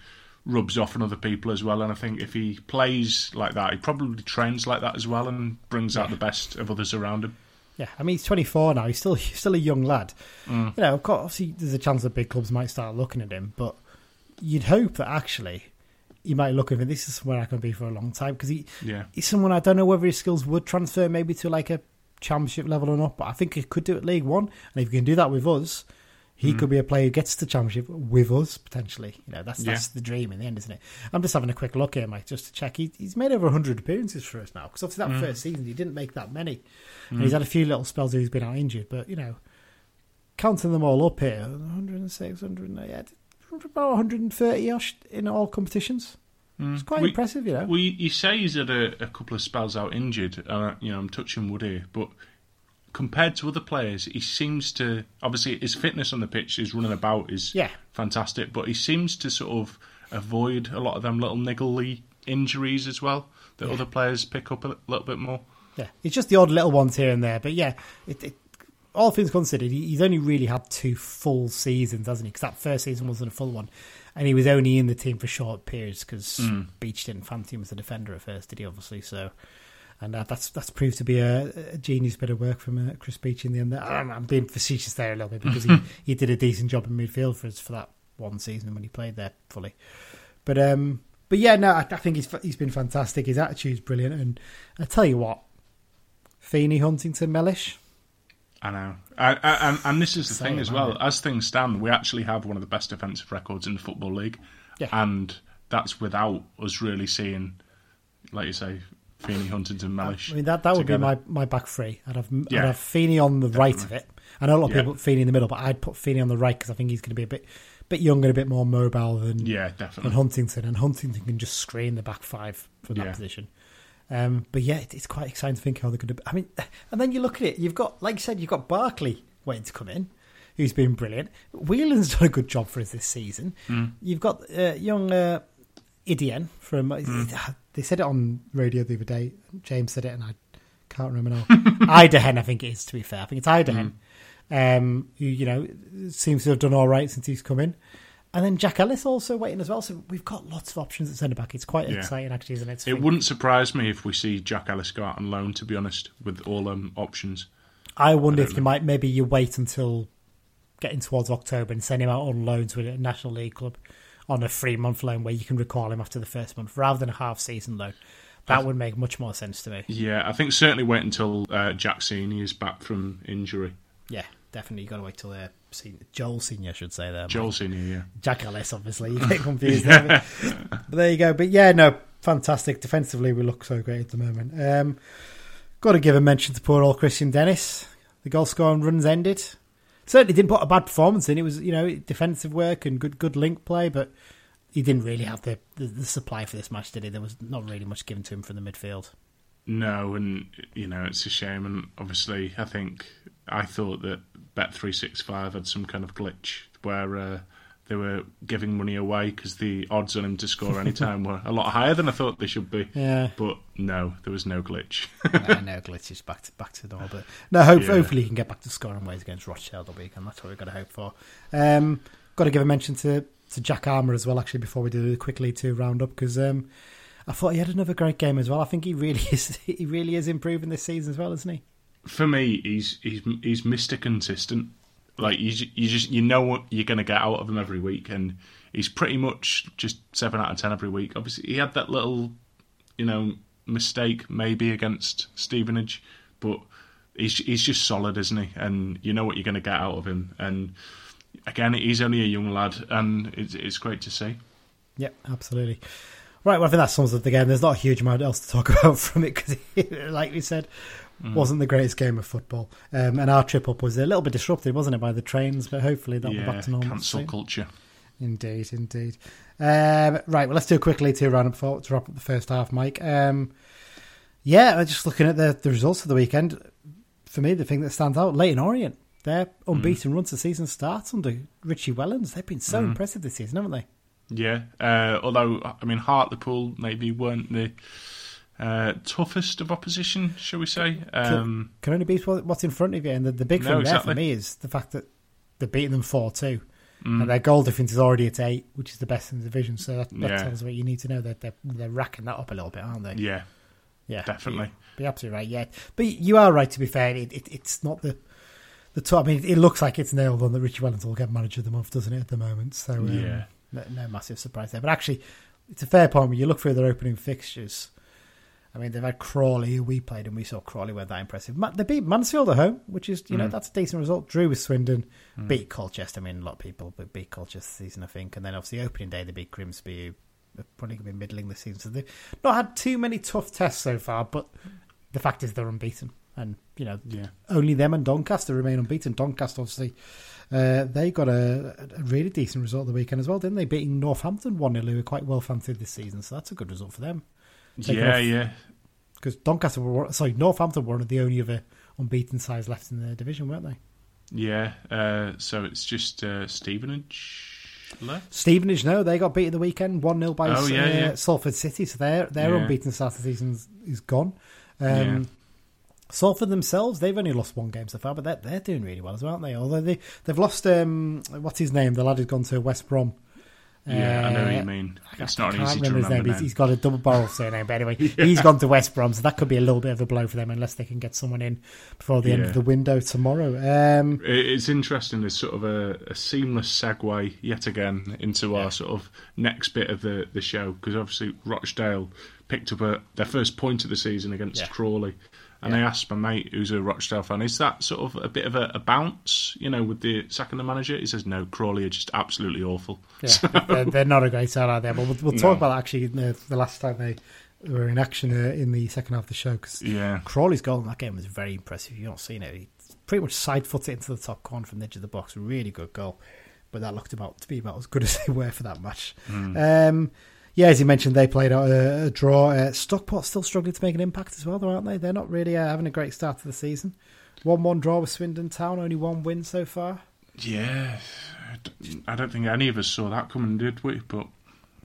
rubs off on other people as well. And I think if he plays like that, he probably trains like that as well and brings out the best of others around him. Yeah, I mean he's 24 now. He's still he's still a young lad. Mm. You know, of course, obviously there's a chance that big clubs might start looking at him, but you'd hope that actually you might look at him. This is somewhere I can be for a long time because he Yeah. he's someone I don't know whether his skills would transfer maybe to like a championship level or not, but I think he could do it at League One, and if he can do that with us. He hmm. could be a player who gets to championship with us potentially. You know, that's Yeah. that's the dream in the end, isn't it? I'm just having a quick look here, Mike, just to check. He, he's made over 100 appearances for us now because obviously that hmm. first season he didn't make that many, and hmm. he's had a few little spells where he's been out injured. But you know, counting them all up here, 106, 108, yeah, about 130 osh in all competitions. It's quite We- impressive, you know. Well, you you say he's had a, a couple of spells out injured. Uh, you know, I'm touching wood here, but compared to other players, he seems to obviously his fitness on the pitch, his running about is Yeah. fantastic, but he seems to sort of avoid a lot of them little niggly injuries as well that other players pick up a little bit more. Yeah, it's just the odd little ones here and there, but yeah, it, it, all things considered, he's only really had two full seasons, hasn't he? Because that first season wasn't a full one, and he was only in the team for short periods because mm. Beech didn't fancy him as a defender at first, did he? Obviously, so and uh, that's that's proved to be a, a genius bit of work from uh, Chris Beech in the end. I'm, I'm being facetious there a little bit because he, *laughs* he did a decent job in midfield for us for that one season when he played there fully, but um. But yeah, no, I, I think he's he's been fantastic. His attitude's brilliant, and I tell you what, Feeney, Huntington, Mellish. I know, I, I, and and this is the Say thing as man. well. As things stand, we actually have one of the best defensive records in the football league, Yeah. and that's without us really seeing, like you say, Feeney, Huntington, Mellish. I mean that that would together. be my, my back three. I'd have Yeah. I'd have Feeney on the right of it, I know a lot of Yeah. people put Feeney in the middle, but I'd put Feeney on the right because I think he's going to be a bit bit younger, a bit more mobile than Yeah, than definitely. Huntington, and Huntington can just screen the back five from that Yeah. position. Um, but yeah, it, it's quite exciting to think how they're going to. I mean, *laughs* and then you look at it. You've got, like you said, you've got Barkley waiting to come in, who's been brilliant. Whelan's done a good job for us this season. Mm. You've got uh, young uh, Idian from. They said it on radio the other day. James said it, and I can't remember now. *laughs* Idahen, I think it is. To be fair, I think it's Idahen. Um, who you know seems to have done all right since he's come in. And then Jack Ellis also waiting as well. So we've got lots of options at centre back. It's quite Yeah. exciting, actually, isn't it? It think- wouldn't surprise me if we see Jack Ellis go out on loan. To be honest, with all um, options. I wonder I if don't you might maybe you wait until getting towards October and send him out on loan to a National League club on a three month loan where you can recall him after the first month rather than a half season loan. That would make much more sense to me. Yeah, I think certainly wait until uh, Jack Senior is back from injury. Yeah, definitely. You got to wait till uh, senior, Joel Senior, I should say there. Joel Senior, yeah. Jack Ellis, obviously. You *laughs* get confused. there. but there you go. But yeah, no, fantastic. Defensively, we look so great at the moment. Um, got to give a mention to poor old Kristian Dennis. The goal scoring runs ended. Certainly didn't put a bad performance in. It was, you know, defensive work and good good link play, but he didn't really have the, the, the supply for this match, did he? There was not really much given to him from the midfield. No, and you know it's a shame, and obviously I think I thought that Bet three six five had some kind of glitch where uh, they were giving money away because the odds on him to score any *laughs* time were a lot higher than I thought they should be. Yeah. But no, there was no glitch. no, no *laughs* glitches back to back to door, but no. Hope, Yeah. Hopefully, he can get back to scoring ways against Rochdale the weekend. That's what we've got to hope for. Um, got to give a mention to, to Jack Armer as well. Actually, before we do the quickly to round up, because um, I thought he had another great game as well. I think he really *laughs* is. He really is improving this season as well, isn't he? For me, he's he's he's Mister Consistent. Like you, you just you know what you're going to get out of him every week, and he's pretty much just seven out of ten every week. Obviously, he had that little, you know, mistake maybe against Stevenage, but he's he's just solid, isn't he? And you know what you're going to get out of him. And again, he's only a young lad, and it's it's great to see. Yeah, absolutely. Right, well, I think that sums up the game. There's not a huge amount else to talk *laughs* about from it because, like we said, wasn't the greatest game of football. Um, and our trip up was a little bit disrupted, wasn't it, by the trains? But hopefully that'll be back to normal. cancel soon. culture. Indeed, indeed. Um, right, well, let's do quickly to round up for, to wrap up the first half, Mike. Um, yeah, just looking at the, the results of the weekend. For me, the thing that stands out, Leyton Orient. Their unbeaten run to season starts under Richie Wellens. They've been so impressive this season, haven't they? Yeah, uh, although I mean Hartlepool maybe weren't the uh, toughest of opposition, shall we say? Um, Can only beat what's in front of you. And the, the big No, thing there exactly. for me is the fact that they're beating them 4 2. And their goal difference is already at 8, which is the best in the division. So that, that Yeah. tells you what you need to know. That they're, they're racking that up a little bit, aren't they? yeah, Yeah, definitely. Be absolutely right. Yeah, but you are right. To be fair, it, it, it's not the the top. I mean, it looks like it's nailed on that Richie Wellington will get manager of the month, doesn't it? At the moment, so um, Yeah. no, no massive surprise there. But actually, it's a fair point when you look through their opening fixtures. I mean, they've had Crawley, who we played, and we saw Crawley weren't that impressive. They beat Mansfield at home, which is, you know, Mm. that's a decent result. Drew with Swindon, beat Colchester. I mean, a lot of people but beat Colchester season, I think. And then obviously opening day, they beat Grimsby, who are probably going to be middling this season. So they've not had too many tough tests so far, but the fact is they're unbeaten. And, you know, Yeah, only them and Doncaster remain unbeaten. Doncaster, obviously, uh, they got a, a really decent result the weekend as well, didn't they? Beating Northampton 1 0, who were quite well fancied this season. So that's a good result for them. Yeah, off- yeah. Because Doncaster were, sorry, Northampton were one of the only other unbeaten sides left in the division, weren't they? Yeah, uh, so it's just uh, Stevenage left. Stevenage, no, they got beat at the weekend, 1 0 by Oh, yeah, uh, yeah. Salford City. So their, their Yeah. unbeaten start of the season is- gone. Um. Salford themselves, they've only lost one game so far, but they're, they're doing really well as well, aren't they? Although they, they've lost, um, what's his name? The lad who's gone to West Brom. Yeah, I know what Uh, you mean. It's I not can't easy to remember his name. He's, he's got a double barrel surname, but anyway, *laughs* he's gone to West Brom, so that could be a little bit of a blow for them unless they can get someone in before the end of the window tomorrow. Um, It's interesting. There's sort of a, a seamless segue yet again into Yeah. our sort of next bit of the, the show because obviously Rochdale picked up a, their first point of the season against. Crawley, and I asked my mate who's a Rochdale fan, is that sort of a bit of a, a bounce, you know, with the sacking the manager? He says no, Crawley are just absolutely awful. Yeah, they're, they're *laughs* not a great side out there, but we'll, we'll No. talk about that actually the, the last time they were in action uh, in the second half of the show because Yeah, Crawley's goal in that game was very impressive. You've not seen it; he pretty much side foot it into the top corner from the edge of the box. Really good goal, but that looked about to be about as good *laughs* as they were for that match. Mm. Um, yeah, as you mentioned, they played out a, a draw. Uh, Stockport still struggling to make an impact as well, though, aren't they? They're not really uh, having a great start to the season. One-one draw with Swindon Town, only one win so far. Yeah, I don't think any of us saw that coming, did we? But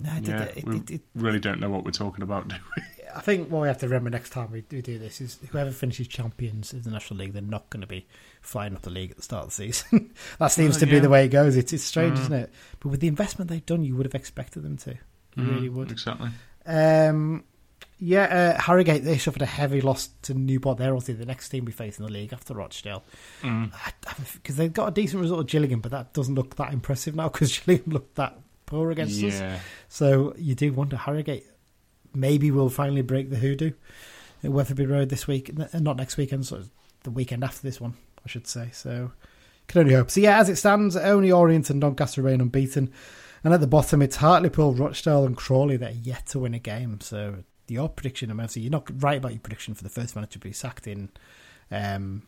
No, it, yeah, it, we it, it, really don't know what we're talking about, do we? *laughs* I think what we have to remember next time we do, do this is whoever finishes champions of the National League, they're not going to be flying up the league at the start of the season. *laughs* that seems Uh, to be the way it goes. It's, it's strange, Mm. isn't it? But with the investment they've done, you would have expected them to. You Mm, really would. Exactly. Um, yeah, uh, Harrogate, they suffered a heavy loss to Newport. They're obviously the next team we face in the league after Rochdale. Mm. Because they've got a decent result of Gillingham, but that doesn't look that impressive now because *laughs* Gillingham looked that poor against us. So you do wonder, Harrogate maybe we'll finally break the hoodoo at Wetherby Road this week, n- not next weekend, so the weekend after this one, I should say. So can only hope. So yeah, as it stands, only Orient and Doncaster remain unbeaten. And at the bottom, it's Hartlepool, Rochdale, and Crawley that are yet to win a game. So your prediction, I'm obviously you're not right about your prediction for the first manager to be sacked in. Um,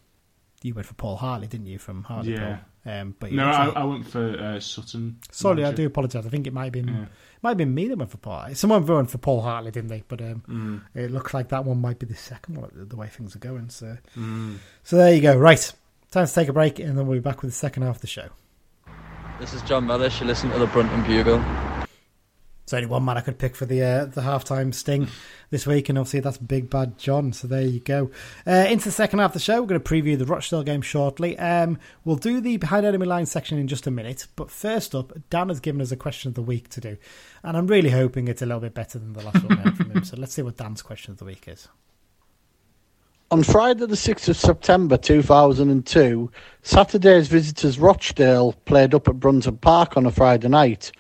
you went for Paul Hartley, didn't you, from Hartlepool? Um, but you No, I, like- I went for uh, Sutton. Sorry, I do apologise. I think it might have been Yeah. might have been me that went for Paul. Someone went for Paul Hartley, didn't they? But um, Mm. it looks like that one might be the second one the way things are going. So, Mm. so there you go. Right, time to take a break, and then we'll be back with the second half of the show. This is Jon Mellish. You listen to the Brunton Bugle. There's only one man I could pick for the uh, the halftime sting this week, and obviously that's Big Bad John. So there you go. Uh, into the second half of the show, we're going to preview the Rochdale game shortly. Um, we'll do the behind enemy line section in just a minute, but first up, Dan has given us a question of the week to do, and I'm really hoping it's a little bit better than the last one from him. So let's see what Dan's question of the week is. On Friday, the 6th of September 2002, Saturday's visitors Rochdale played up at Brunton Park on a Friday night.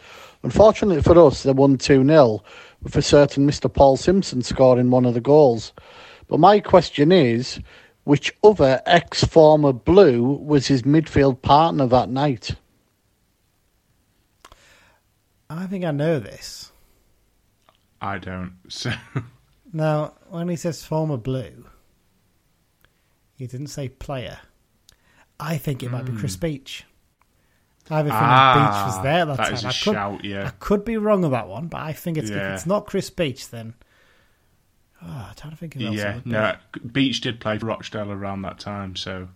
Unfortunately for us, they won 2 0, with a certain Mr. Paul Simpson scoring one of the goals. But my question is which other ex former Blue was his midfield partner that night? I think I know this. I don't. So Now, when he says former blue, he didn't say player. I think it might be Chris Beech. I have a feeling Beech was there that, Hmm. Ah, that time. is a I could, shout, yeah. I could be wrong on that one, but I think it's if it's not Chris Beech, then oh, I'm trying to think of else yeah, no, Beech did play for Rochdale around that time, so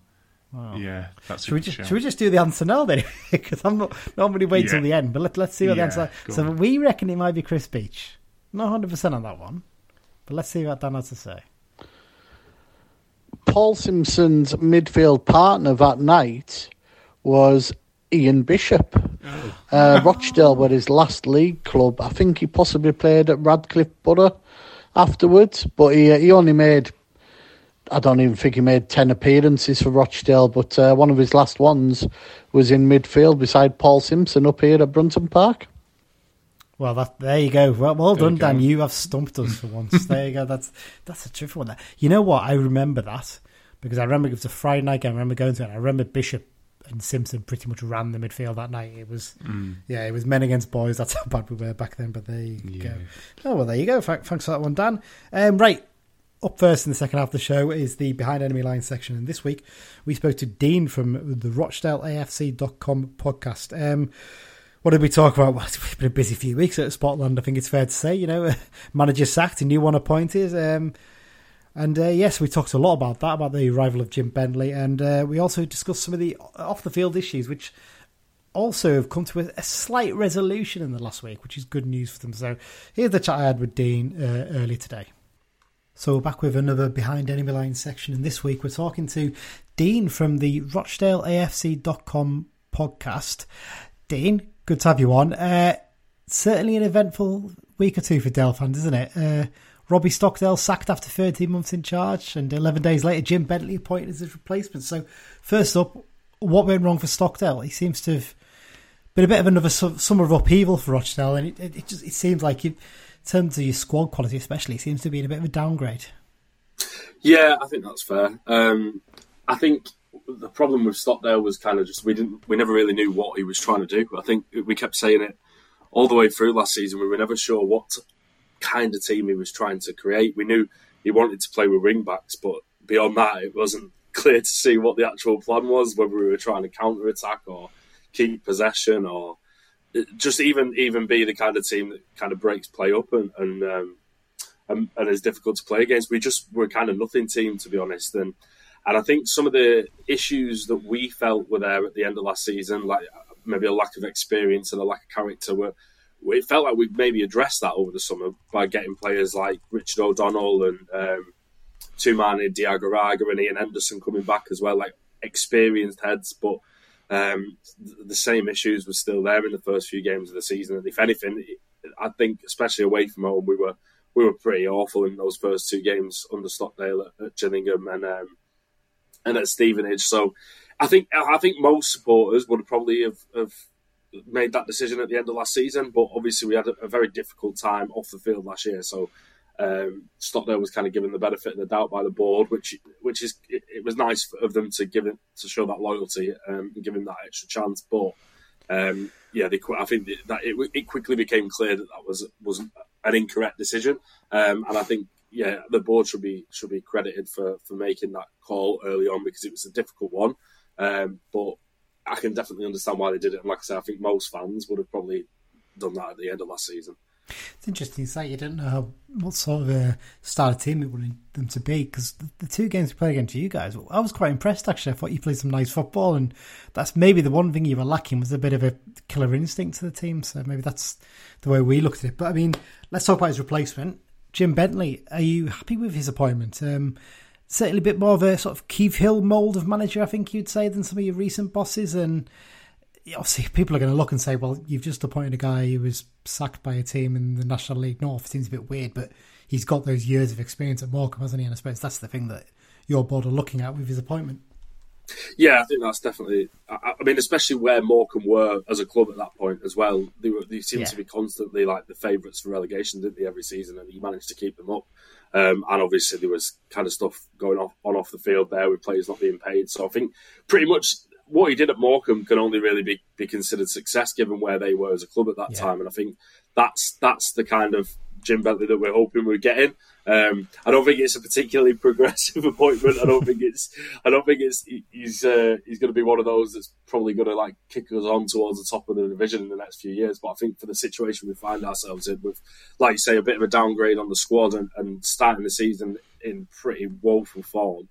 Wow. yeah, that's Should a we just shout. should we just do the answer now then? *laughs* Because I'm not normally wait till the end, but let let's see what Yeah, the answer. So on. we reckon it might be Chris Beech. Not hundred percent on that one, but let's see what Dan has to say. Paul Simpson's midfield partner that night was Ian Bishop. Uh, Rochdale were his last league club. I think he possibly played at Radcliffe Borough afterwards, but he, he only made, I don't even think he made 10 appearances for Rochdale, but uh, one of his last ones was in midfield beside Paul Simpson up here at Brunton Park. Well, that there you go. Well, well There done. Dan. You have stumped us for once. *laughs* there you go. That's that's a tricky one. There. you know what? I remember that because I remember it was a Friday night game. I remember going to it. And I remember Bishop and Simpson pretty much ran the midfield that night. It was Mm. yeah, it was men against boys. That's how bad we were back then. But there you Yeah. go. Oh well, there you go. Thanks for that one, Dan. Um, right. Up first in the second half of the show is the Behind Enemy Line section. And this week we spoke to Dean from the Rochdale RochdaleAFC.com podcast. Um, what did we talk about? *laughs* Well, it's been a busy few weeks at Spotland, I think it's fair to say. You know, *laughs* manager sacked, a new one appointed. Um, and uh, yes, we talked a lot about that, about the arrival of Jim Bentley. And uh, we also discussed some of the off the field issues, which also have come to a, a slight resolution in the last week, which is good news for them. So here's the chat I had with Dean uh, earlier today. So we're back with another Behind Enemy Line section, and this week we're talking to Dean from the RochdaleAFC.com podcast. Dean, good to have you on. Uh, certainly an eventful week or two for Dale fans, isn't it? Uh, Robbie Stockdale sacked after 13 months in charge, and 11 days later, Jim Bentley appointed as his replacement. So, first up, what went wrong for Stockdale? He seems to have been a bit of another summer of upheaval for Rochdale, and it, it, it just it seems like, in terms of your squad quality, especially, seems to be in a bit of a downgrade. Yeah, I think that's fair. Um, I think the problem with Stockdale was kind of just we didn't we never really knew what he was trying to do. I think we kept saying it all the way through last season. We were never sure what kind of team he was trying to create. We knew he wanted to play with wing backs, but beyond that, it wasn't *laughs* clear to see what the actual plan was, whether we were trying to counter attack or keep possession or just even even be the kind of team that kind of breaks play up and and, um, and, and is difficult to play against. We just were kind of nothing team to be honest, and and I think some of the issues that we felt were there at the end of last season, like maybe a lack of experience and a lack of character, were it felt like we'd maybe addressed that over the summer by getting players like Richard O'Donnell and um, Toumani Diagouraga and Ian Henderson coming back as well, like experienced heads, but um, the same issues were still there in the first few games of the season. And if anything, I think, especially away from home, we were we were pretty awful in those first two games under Stockdale at, at Gillingham and um, and at Stevenage. So I think I think most supporters would probably have, have made that decision at the end of last season. But obviously, we had a, a very difficult time off the field last year. So um, Stockdale was kind of given the benefit of the doubt by the board, which which is it, it was nice of them to give it to show that loyalty um, and give him that extra chance. But um, yeah, they, I think that it, it, quickly became clear that that was was an incorrect decision, um, and I think yeah, the board should be should be credited for for making that call early on because it was a difficult one. Um, but I can definitely understand why they did it. And like I said, I think most fans would have probably done that at the end of last season. It's interesting to say you didn't know what sort of a starter team we wanted them to be because the, the, two games we played against you guys, I was quite impressed actually. I thought you played some nice football, and that's maybe the one thing you were lacking was a bit of a killer instinct to the team. So maybe that's the way we looked at it. But I mean, let's talk about his replacement, Jim Bentley. Are you happy with his appointment? Um, certainly a bit more of a sort of Keith Hill mould of manager, I think you'd say, than some of your recent bosses, and obviously *laughs* people are going to look and say, well, you've just appointed a guy who was sacked by a team in the National League North. It seems a bit weird, but he's got those years of experience at Morecambe, hasn't he? And I suppose that's the thing that your board are looking at with his appointment. Yeah, I think that's definitely. I, I mean, especially where Morecambe were as a club at that point as well. They were. They seemed yeah. to be constantly like the favourites for relegation, didn't they? Every season, and he managed to keep them up. Um, and obviously, there was kind of stuff going off on off the field there with players not being paid. So I think pretty much what he did at Morecambe can only really be, be considered success given where they were as a club at that yeah. time. And I think that's that's the kind of Jim Bentley that we're hoping we're getting. Um, I don't think it's a particularly *laughs* progressive appointment. I don't think it's. I don't think it's. He's uh, he's going to be one of those that's probably going to like kick us on towards the top of the division in the next few years. But I think for the situation we find ourselves in, with like you say, a bit of a downgrade on the squad and, and starting the season in pretty woeful form,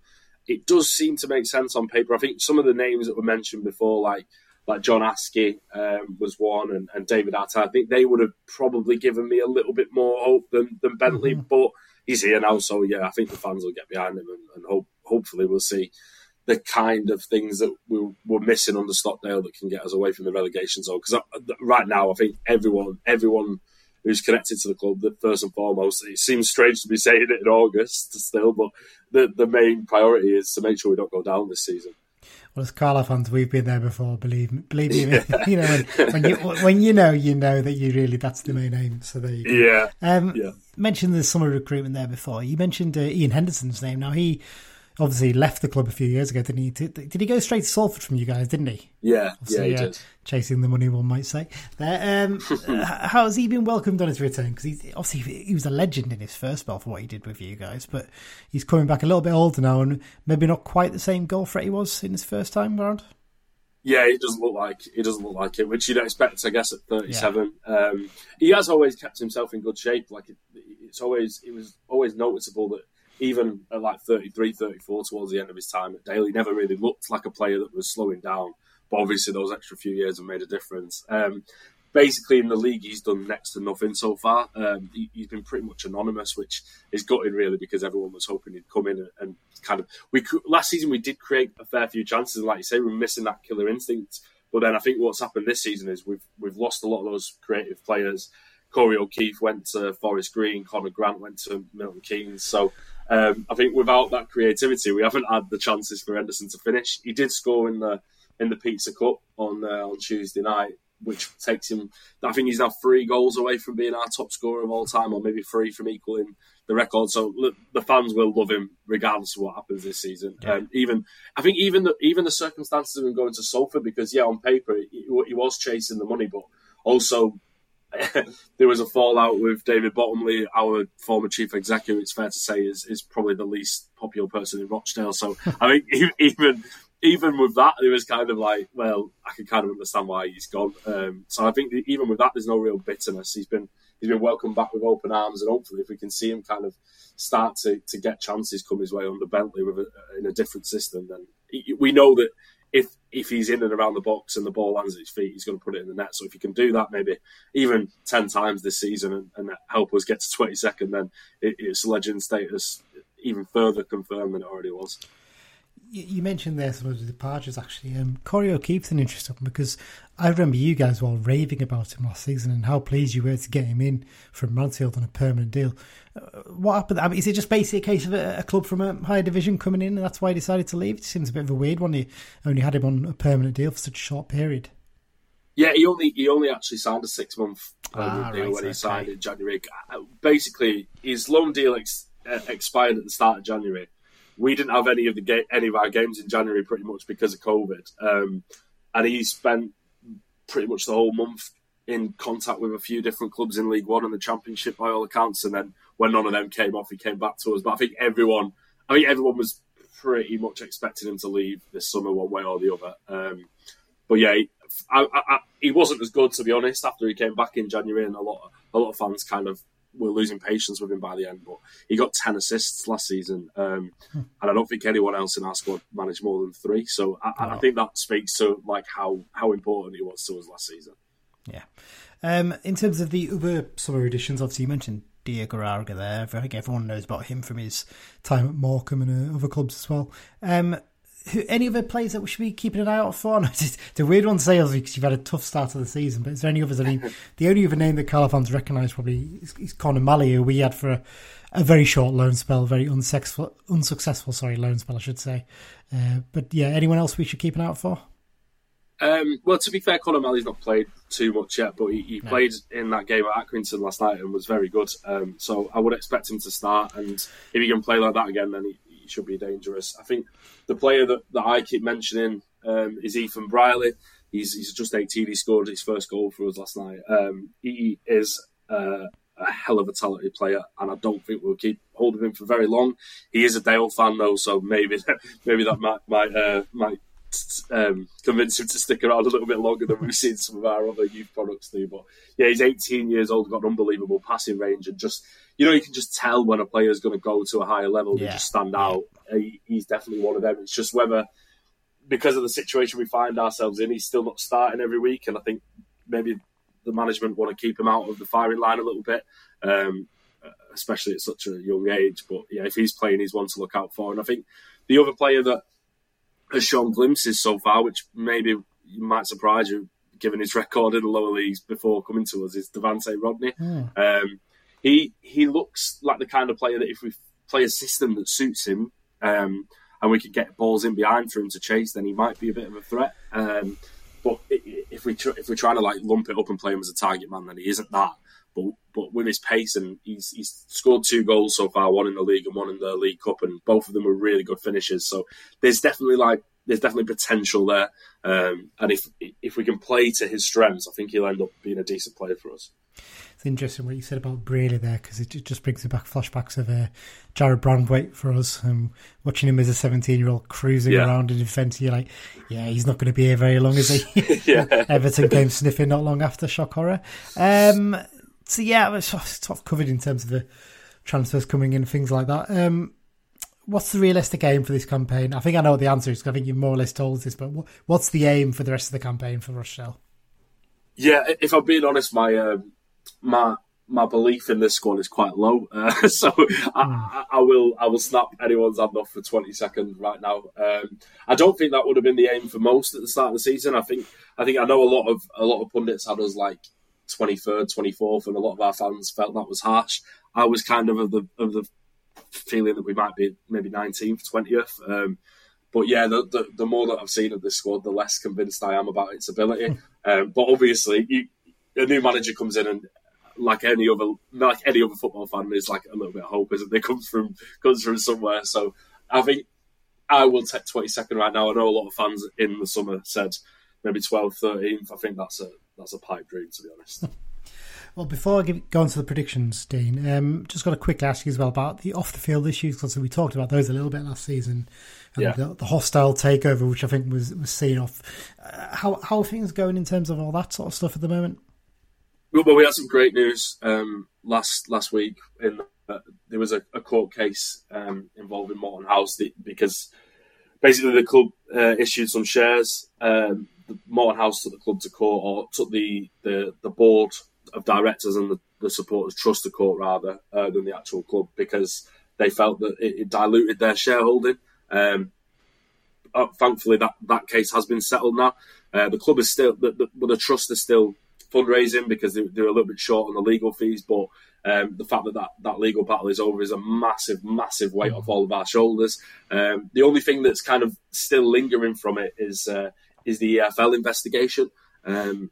it does seem to make sense on paper. I think some of the names that were mentioned before, like like John Askey um, was one, and, and David Atta, I think they would have probably given me a little bit more hope than, than Bentley. Mm-hmm. But he's here now, so yeah, I think the fans will get behind him, and, and hope hopefully we'll see the kind of things that we were missing under Stockdale that can get us away from the relegation zone. Because right now, I think everyone, everyone who's connected to the club, that first and foremost, it seems strange to be saying it in August still, but the the main priority is to make sure we don't go down this season. Well, as Carlisle fans, we've been there before. Believe me, believe me. Yeah. *laughs* you know when, when, you when you know, you know that you really that's the main aim. So there you go. Yeah. Um, yeah. Mentioned the summer recruitment there before. You mentioned uh, Ian Henderson's name. Now he obviously he left the club a few years ago, didn't he? Did he go straight to Salford from you guys, didn't he? Yeah, obviously, yeah, he uh, did. Chasing the money, one might say. Um, *laughs* how has he been welcomed on his return? Because he's obviously he was a legend in his first spell for what he did with you guys, but he's coming back a little bit older now and maybe not quite the same goal threat he was in his first time around. Yeah, he doesn't look like he doesn't look like it, which you'd expect, I guess, at 37. Yeah. Um, he has always kept himself in good shape. Like it, it's always, it was always noticeable that even at like 33, 34 towards the end of his time at Dale, he never really looked like a player that was slowing down. But obviously, those extra few years have made a difference. Um, basically, in the league, he's done next to nothing so far. Um, he, has been pretty much anonymous, which is gutting really because everyone was hoping he'd come in and, and kind of. We last season we did create a fair few chances, and like you say, we're missing that killer instinct. But then I think what's happened this season is we've we've lost a lot of those creative players. Corey O'Keeffe went to Forest Green, Conor Grant went to Milton Keynes. So um, I think without that creativity, we haven't had the chances for Henderson to finish. He did score in the in the Pizza Cup on uh, on Tuesday night, which takes him. I think he's now three goals away from being our top scorer of all time, or maybe three from equaling the record. So look, the fans will love him regardless of what happens this season. Yeah. Um, even I think even the, even the circumstances of him going to Salford, because yeah, on paper he, he was chasing the money, but also *laughs* there was a fallout with David Bottomley, our former chief executive. It's fair to say is is probably the least popular person in Rochdale. So I think *laughs* even even with that, it was kind of like, well, I can kind of understand why he's gone. Um, so I think even with that, there's no real bitterness. He's been he's been welcomed back with open arms, and hopefully, if we can see him kind of start to, to get chances come his way under Bentley with a, in a different system, then we know that if he's in and around the box and the ball lands at his feet, he's going to put it in the net. So if he can do that maybe even ten times this season and, and help us get to twenty second, then it, it's legend status even further confirmed than it already was you mentioned there some of the departures actually. Um, Corey O'Keeffe's an interesting one because I remember you guys were all raving about him last season and how pleased you were to get him in from Mansfield on a permanent deal. Uh, what happened? I mean, is it just basically a case of a, a, club from a higher division coming in and that's why he decided to leave? It seems a bit of a weird one. He only had him on a permanent deal for such a short period. Yeah, he only he only actually signed a six month ah, deal right, when he signed in January. Uh, basically, his loan deal ex- uh, expired at the start of January we didn't have any of the ga- any of our games in January pretty much because of COVID, um, and he spent pretty much the whole month in contact with a few different clubs in League One and the Championship by all accounts. And then when none of them came off, he came back to us. But I think everyone, I think everyone was pretty much expecting him to leave this summer one way or the other. Um, but yeah, he, I, I, he wasn't as good to be honest after he came back in January, and a lot a lot of fans kind of were losing patience with him by the end. But he got ten assists last season, um, and I don't think anyone else in our squad managed more than three. So I, I, think that speaks to like how how important he was to us last season. Yeah. Um, in terms of the other summer additions, obviously you mentioned Diagouraga there. I think everyone knows about him from his time at Morecambe and uh, other clubs as well. Um, who, any other players that we should be keeping an eye out for? *laughs* No, it's, a weird one to say because you've had a tough start of the season, but is there any others? I mean, *laughs* the only other name that Carlo fans recognise probably is, is Conor Malley, who we had for a, a very short loan spell, very unsuccessful, unsuccessful, sorry, loan spell, I should say. Uh, but yeah, anyone else we should keep an eye out for? Um, well, to be fair, Conor Malley's not played too much yet, but he, he no. played in that game at Accrington last night and was very good. Um, so I would expect him to start, and if he can play like that again, then he, he should be dangerous. I think the player that, that I keep mentioning um, is Ethan Brierley. He's, he's just 18. He scored his first goal for us last night. Um, he is uh, a hell of a talented player, and I don't think we'll keep hold of him for very long. He is a Dale fan though, so maybe *laughs* maybe that might might uh, might um, convince him to stick around a little bit longer than we've seen some of our other youth products do. But yeah, he's 18 years old, got an unbelievable passing range, and just you know you can just tell when a player is going to go to a higher level. Yeah. They just stand out. He, he's definitely one of them. It's just whether because of the situation we find ourselves in, he's still not starting every week, and I think maybe the management want to keep him out of the firing line a little bit. Um, especially at such a young age, but yeah, if he's playing, he's one to look out for. And I think the other player that has shown glimpses so far, which maybe might surprise you given his record in the lower leagues before coming to us, is Devante Rodney. Mm. Um, he he looks like the kind of player that if we play a system that suits him, um, and we could get balls in behind for him to chase, then he might be a bit of a threat. Um, but if we if we're trying to like lump it up and play him as a target man, then he isn't that. But but with his pace and he's he's scored two goals so far, one in the league and one in the League Cup, and both of them are really good finishes. So there's definitely like there's definitely potential there. Um, and if if we can play to his strengths, I think he'll end up being a decent player for us. It's interesting what you said about Brierley there because it just brings me back flashbacks of uh, Jarrad Branthwaite for us and watching him as a 17 year old cruising yeah. around in defence. You're like, yeah, he's not going to be here very long, is he? *laughs* *laughs* Yeah. Everton came sniffing not long after shock horror. Um, so yeah, it's sort of covered in terms of the transfers coming in, things like that. Um, what's the realistic aim for this campaign? I think I know what the answer is. I think you more or less told us this, but what's the aim for the rest of the campaign for Rochdale? Yeah, if I'm being honest, my um, my my belief in this squad is quite low. *laughs* Uh, so I, hmm. I, will I will snap anyone's hand off for 20 seconds right now. Um, I don't think that would have been the aim for most at the start of the season. I think I think I know a lot of a lot of pundits had us like 23rd, 24th, and a lot of our fans felt that was harsh. I was kind of of the of the feeling that we might be maybe 19th, 20th. Um, but yeah, the, the, the, more that I've seen of this squad, the less convinced I am about its ability. Hmm. um, but obviously, you, a new manager comes in and like any other like any other football fan, there's like a little bit of hope, isn't there? *laughs* Comes from comes from somewhere. So I think I will take 22nd right now. I know a lot of fans in the summer said maybe 12th, 13th. I think that's a that's a pipe dream, to be honest. *laughs* Well, before I give, go on to the predictions, Dean, um, just got a quick ask you as well about the off the field issues because we talked about those a little bit last season. And Yeah. the, the hostile takeover, which I think was was seen off. Uh, how how are things going in terms of all that sort of stuff at the moment? Well, we had some great news um, last last week. In that there was a, a court case um, involving Morton House the, because basically the club uh, issued some shares. Um, Morton House took the club to court, or took the the, the board of directors and the, the supporters trust to court rather uh, than the actual club because they felt that it, it diluted their shareholding. Um, uh, thankfully, that, that case has been settled now. Uh, the club is still the, the, the trust is still fundraising because they, they're a little bit short on the legal fees. But um, the fact that, that that legal battle is over is a massive, massive weight off all of our shoulders. Um, the only thing that's kind of still lingering from it is uh, is the EFL investigation. Um,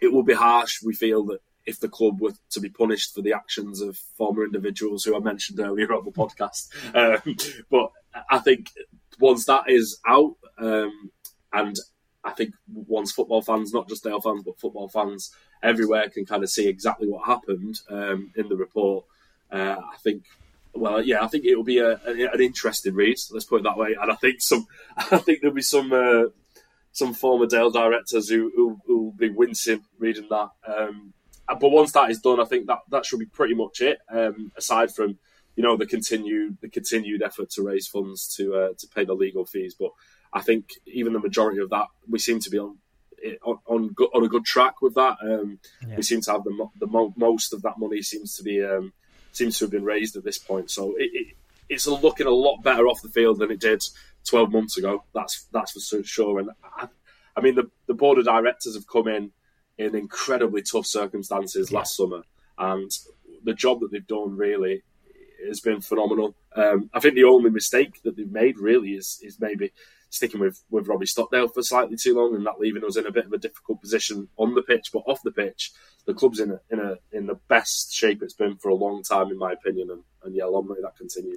it will be harsh. We feel that if the club were to be punished for the actions of former individuals who I mentioned earlier on the podcast, um, but I think once that is out, um, and I think once football fans, not just Dale fans, but football fans everywhere, can kind of see exactly what happened um, in the report, uh, I think. Well, yeah, I think it will be a, a, an interesting read. Let's put it that way. And I think some, *laughs* I think there'll be some uh, some former Dale directors who will be wincing reading that. Um, but once that is done, I think that that should be pretty much it. Um, aside from you know the continued the continued effort to raise funds to uh, to pay the legal fees, but I think even the majority of that we seem to be on on on, go- on a good track with that. Um, Yeah. We seem to have the the mo- most of that money seems to be um, seems to have been raised at this point. So it, it, it's looking a lot better off the field than it did 12 months ago. That's that's for sure. And I, I mean the the board of directors have come in in incredibly tough circumstances last summer, and the job that they've done really has been phenomenal. Um, I think the only mistake that they've made really is is maybe sticking with, with Robbie Stockdale for slightly too long and that leaving us in a bit of a difficult position on the pitch, but off the pitch, the club's in a, in a in the best shape it's been for a long time, in my opinion. And, and yeah, long may that continue.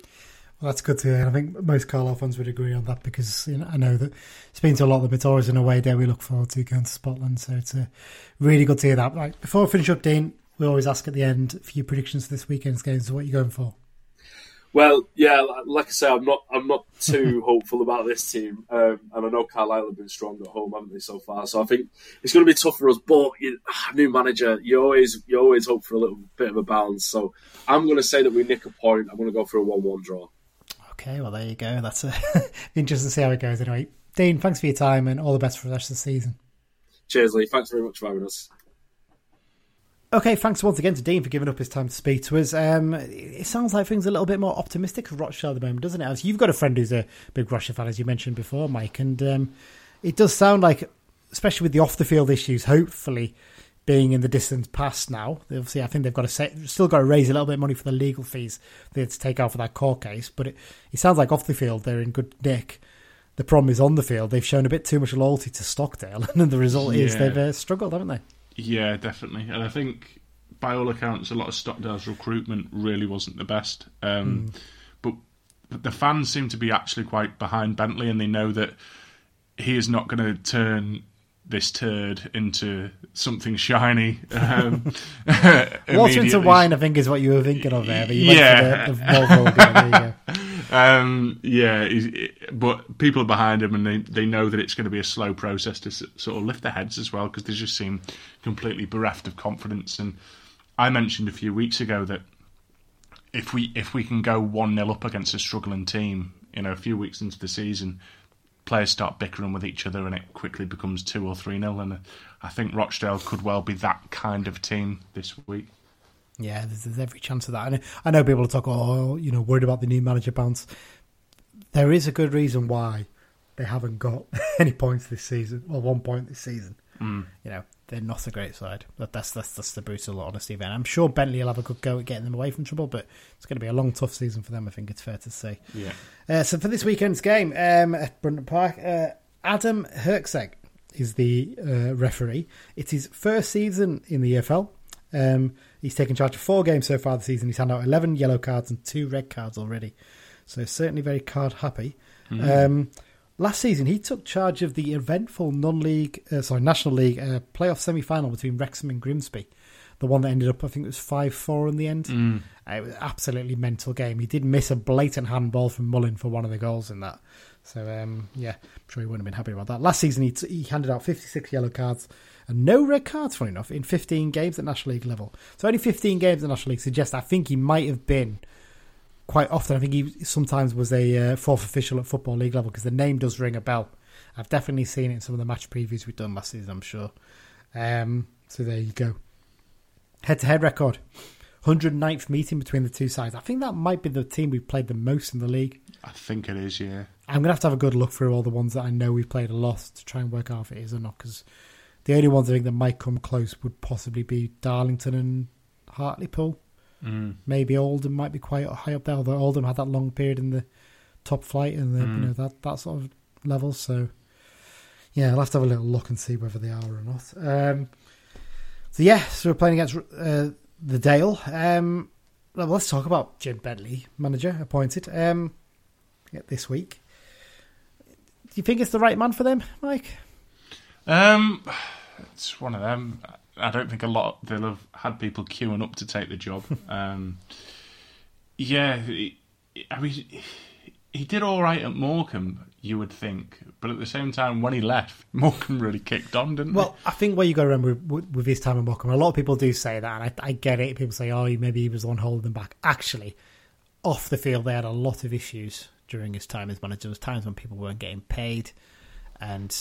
Well, that's good to hear. I think most Carlisle fans would agree on that because you know, I know that speaking to a lot of them, it's always in a way day we look forward to going to Spotland. So it's uh, really good to hear that. Right, before I finish up, Dean, we always ask at the end for your predictions for this weekend's games. So what are you going for? Well, yeah, like I say, I'm not I'm not too *laughs* hopeful about this team, um, and I know Carlisle have been strong at home, haven't they, so far? So I think it's going to be tough for us. But you, new manager, you always you always hope for a little bit of a bounce. So I'm going to say that we nick a point. I'm going to go for a one-one draw. Okay, well there you go. That's uh, *laughs* interesting to see how it goes. Anyway, Dean, thanks for your time and all the best for the rest of the season. Cheers, Lee. Thanks very much for having us. Okay, thanks once again to Dean for giving up his time to speak to us. Um, it sounds like things are a little bit more optimistic for Rochdale at the moment, doesn't it? As you've got a friend who's a big Rochester fan, as you mentioned before, Mike, and um, it does sound like, especially with the off the field issues, hopefully being in the distant past now. Obviously, I think they've got to say, still got to raise a little bit of money for the legal fees they had to take out for that court case. But it, it sounds like off the field they're in good nick. The problem is on the field they've shown a bit too much loyalty to Stockdale, *laughs* and the result is they've uh, struggled, haven't they? Yeah, definitely. And I think, by all accounts, a lot of Stockdale's recruitment really wasn't the best. Um, But but the fans seem to be actually quite behind Bentley, and they know that he is not going to turn this turd into something shiny. Um, *laughs* Water into wine, I think, is what you were thinking of there. But you Yeah. went the, the vulgar. There you go. Um, yeah, but people are behind him, and they they know that it's going to be a slow process to sort of lift their heads as well because they just seem completely bereft of confidence. And I mentioned a few weeks ago that if we if we can go one 0 up against a struggling team, you know, a few weeks into the season, players start bickering with each other, and it quickly becomes two or three 0 And I think Rochdale could well be that kind of team this week. Yeah, there's, there's every chance of that. And I know people talk, oh, you know, worried about the new manager bounce. There is a good reason why they haven't got *laughs* any points this season. Well, one point this season. Mm. You know, they're not a great side. But that's that's that's the brutal honesty. Then I'm sure Bentley will have a good go at getting them away from trouble, but it's going to be a long, tough season for them. I think it's fair to say. Yeah. Uh, so for this weekend's game um, at Brunton Park, uh, Adam Herczeg is the uh, referee. It's his first season in the EFL. Um, he's taken charge of four games so far this season. He's handed out 11 yellow cards and two red cards already. So certainly very card happy. Um, last season, he took charge of the eventful non-league, uh, sorry, National League uh, playoff semi-final between Wrexham and Grimsby. The one that ended up, I think it was 5 4 in the end. Mm. Uh, It was an absolutely mental game. He did miss a blatant handball from Mullin for one of the goals in that. So, um, yeah, I'm sure he wouldn't have been happy about that. Last season, he, t- he handed out 56 yellow cards and no red cards, funny enough, in 15 games at National League level. So, only 15 games at National League suggests I think he might have been quite often. I think he sometimes was a uh, fourth official at Football League level because the name does ring a bell. I've definitely seen it in some of the match previews we've done last season, I'm sure. Um, so, there you go. Head to head record 109th meeting between the two sides. I think that might be the team we've played the most in the league. I think it is, yeah. I'm going to have to have a good look through all the ones that I know we've played a lot to try and work out if it is or not. Because the only ones I think that might come close would possibly be Darlington and Hartlepool. Mm. Maybe Oldham might be quite high up there, although Oldham had that long period in the top flight and the, Mm. you know that that sort of level. So yeah, I'll have to have a little look and see whether they are or not. Um, so yeah, so we're playing against uh, the Dale. Um, well, let's talk about Jim Bentley, manager appointed um, this week. Do you think it's the right man for them, Mike? Um, it's one of them. I don't think a lot they'll have had people queuing up to take the job. *laughs* um, yeah, he- I mean, he did all right at Morecambe, you would think, but at the same time, when he left, *laughs* Morecambe really kicked on, didn't he? Well, I think what you got to remember with, with his time in Morecambe, a lot of people do say that, and I, I get it. People say, "Oh, maybe he was the one holding them back." Actually, off the field, they had a lot of issues during his time as manager. There was times when people weren't getting paid, and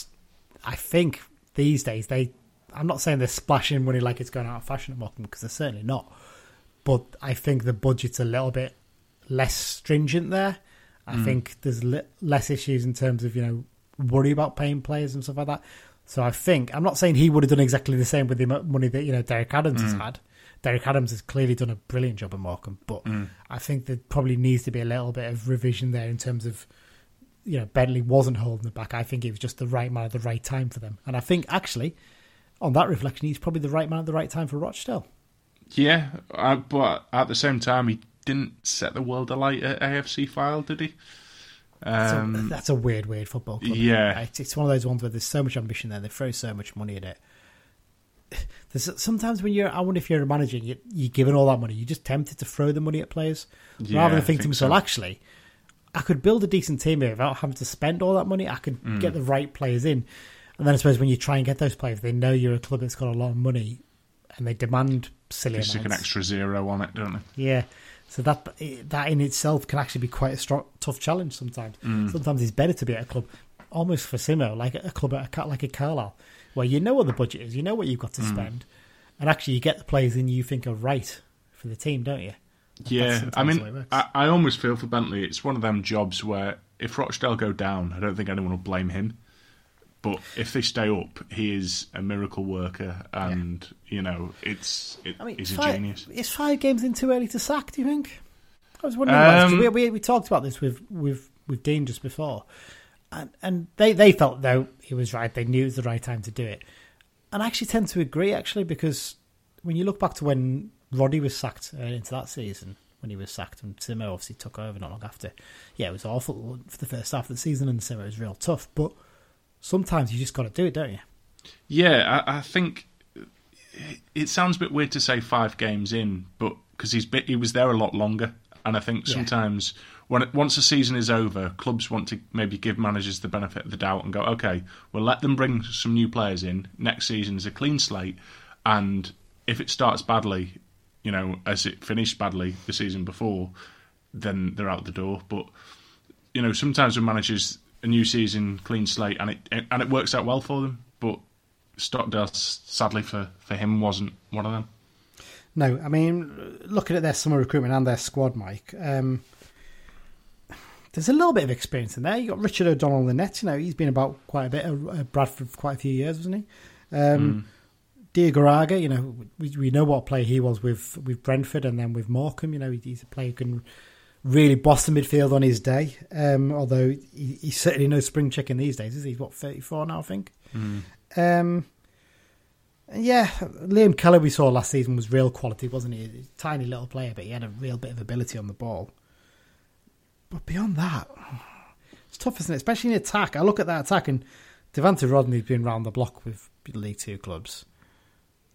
I think these days they. I'm not saying they're splashing money like it's going out of fashion at Morecambe because they're certainly not. But I think the budget's a little bit less stringent there. I Mm. think there's li- less issues in terms of you know worry about paying players and stuff like that. So I think I'm not saying he would have done exactly the same with the money that you know Derek Adams has Mm. had. Derek Adams has clearly done a brilliant job at Morecambe, but Mm. I think there probably needs to be a little bit of revision there in terms of you know Bentley wasn't holding it back. I think it was just the right man at the right time for them, and I think actually on that reflection, he's probably the right man at the right time for Rochdale. Yeah, uh, but at the same time, he didn't set the world alight at AFC Fylde, did he? That's, Um, a, that's a weird, weird football club. yeah. It's, it's one of those ones where there's so much ambition there. They throw so much money at it. *sighs* There's sometimes when you're, I wonder if you're a manager, and you, you're given all that money, you're just tempted to throw the money at players Yeah, rather than I think to myself, so. actually, I could build a decent team here without having to spend all that money. I could Mm. get the right players in, and then I suppose when you try and get those players, they know you're a club that's got a lot of money, and they demand silly They stick an extra zero on it, don't they? Yeah. So that that in itself can actually be quite a strong, tough challenge sometimes. Mm. Sometimes it's better to be at a club almost for Simo, like a club at a, like a Carlisle, where you know what the budget is, you know what you've got to Mm. spend, and actually you get the players in you think are right for the team, don't you? Yeah, I sometimes the way it mean. I, I almost feel for Bentley. It's one of them jobs where if Rochdale go down, I don't think anyone will blame him. But if they stay up, he is a miracle worker, and you know, it's it, I mean, he's it's a genius. Is five games in too early to sack? Do you think? I was wondering. Um, we, we we talked about this with with with Dean just before, and and they they felt though he was right. They knew it was the right time to do it, and I actually tend to agree actually because when you look back to when Roddy was sacked uh, into that season. When he was sacked, and Simo obviously took over not long after. Yeah, it was awful for the first half of the season, and Simo was real tough. But sometimes you just got to do it, don't you? Yeah, I, I think it sounds a bit weird to say five games in, but because he's bit, he was there a lot longer, and I think Yeah. sometimes when it, once the season is over, clubs want to maybe give managers the benefit of the doubt and go, okay, we'll let them bring some new players in. Next season is a clean slate, and if it starts badly, you know, as it finished badly the season before, then they're out the door. But you know, sometimes with managers, a new season, clean slate, and it and it works out well for them. But Stockdale, sadly for, for him, wasn't one of them. No, I mean, looking at their summer recruitment and their squad, Mike, um, there's a little bit of experience in there. You got Richard O'Donnell in the net. You know, he's been about quite a bit at Bradford for quite a few years, wasn't he? Um, Diagouraga, you know, we, we know what a player he was with with Brentford and then with Morecambe. You know, he's a player who can really boss the midfield on his day. Um, although he, he's certainly no spring chicken these days, is he? He's what thirty four now, I think. Um, yeah, Liam Kelly we saw last season was real quality, wasn't he? Tiny little player, but he had a real bit of ability on the ball. But beyond that, it's tough, isn't it? Especially in attack. I look at that attack, and Devante Rodney's been round the block with League Two clubs.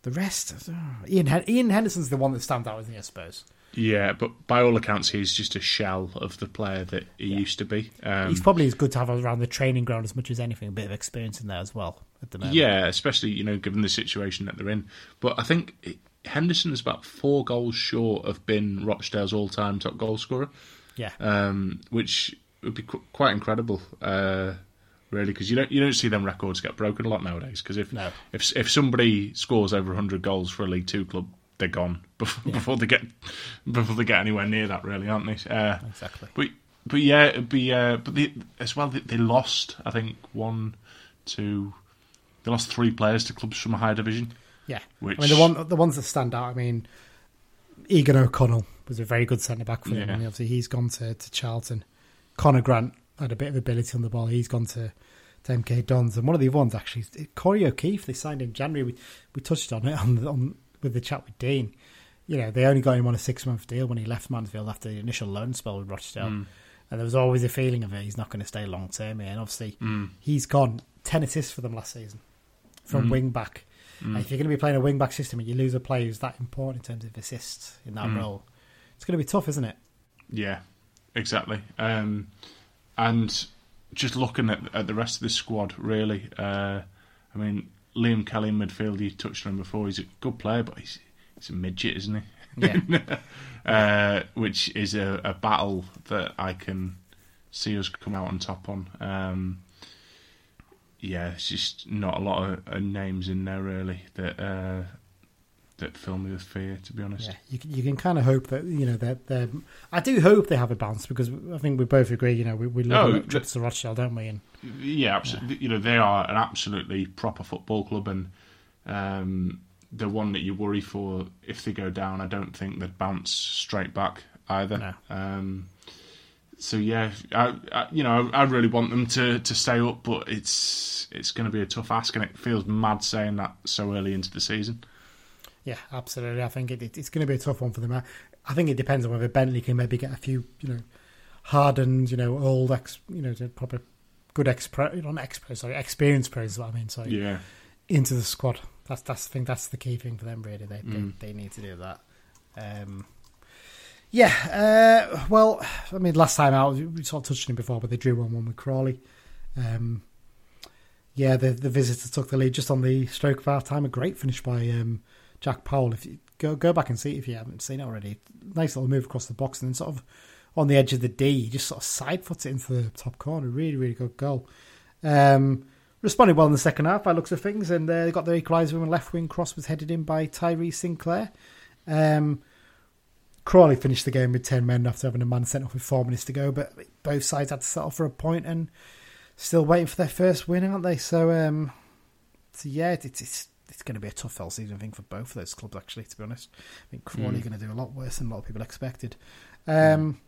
the rest, oh, Ian Hen- Ian Henderson's the one that stands out, isn't he? I suppose. Yeah, but by all accounts, he's just a shell of the player that he used to be. Um, He's probably as good to have around the training ground as much as anything. A bit of experience in there as well at the moment. Yeah, especially you know given the situation that they're in. But I think Henderson is about four goals short of being Rochdale's all-time top goal scorer, yeah. um, which would be qu- quite incredible, uh, really, because you don't you don't see them records get broken a lot nowadays. Because if No. if if somebody scores over hundred goals for a League Two club, they're gone before, before they get before they get anywhere near that. Really, aren't they? Uh, Exactly. But but yeah, it'd be uh, but they, as well they, they lost. I think one, two, they lost three players to clubs from a higher division. Yeah, Which- I mean the one the ones that stand out. I mean, Eoghan O'Connell was a very good centre back for them. Yeah. And obviously, he's gone to, to Charlton. Conor Grant had a bit of ability on the ball. He's gone to, MK Dons. And one of the other ones actually, Corey O'Keeffe. They signed in January. We we touched on it on, the- on with the chat with Dean. You know, they only got him on a six month deal when he left Mansfield after the initial loan spell with Rochdale. Mm. And there was always a feeling of it. He's not going to stay long term here. And obviously, Mm. he's gone ten assists for them last season from Mm. wing back. And if you're going to be playing a wing back system and you lose a player who's that important in terms of assists in that Mm. role, it's going to be tough, isn't it? Yeah, exactly. Um, and just looking at, at the rest of the squad, really, uh, I mean, Liam Kelly in midfield, you touched on him before. He's a good player, but he's he's a midget, isn't he? Yeah. *laughs* uh, which is a, a battle that I can see us come out on top on. Um, yeah, it's just not a lot of uh, names in there really that uh, that fill me with fear. To be honest, Yeah, you can, you can kind of hope that you know that they're. I do hope they have a bounce because I think we both agree. You know, we we love oh, trips to Rochdale, don't we? And Yeah, absolutely. You know, they are an absolutely proper football club, and um, the one that you worry for if they go down. I don't think they'd bounce straight back either. No. Um, so yeah, I, I, you know, I really want them to, to stay up, but it's it's going to be a tough ask, and it feels mad saying that so early into the season. Yeah, absolutely. I think it, it, it's going to be a tough one for them. I, I think it depends on whether Bentley can maybe get a few, you know, hardened, you know, old ex, you know, proper good ex, not ex, sorry, experienced players. Is what I mean, sorry. Yeah, into the squad. That's that's I think that's the key thing for them. Really, they Mm. they, they need to do that. Um, yeah. Uh, well, I mean, last time out we sort of touched on it before, but they drew one one with Crawley. Um, yeah, the the visitors took the lead just on the stroke of half time. A great finish by um, Jack Powell. If you go go back and see it if you haven't seen it already, nice little move across the box and then sort of on the edge of the D, he just sort of side foots it into the top corner. Really, really good goal. Um, responded well in the second half by looks of things, and uh, they got their equaliser when left wing cross was headed in by Tyree Sinclair. Um, Crawley finished the game with 10 men after having a man sent off with four minutes to go, but both sides had to settle for a point and still waiting for their first win, aren't they? So, um, so yeah, it's, it's, it's going to be a tough fell season, I think, for both of those clubs, actually, to be honest. I think Crawley are going to do a lot worse than a lot of people expected. Um,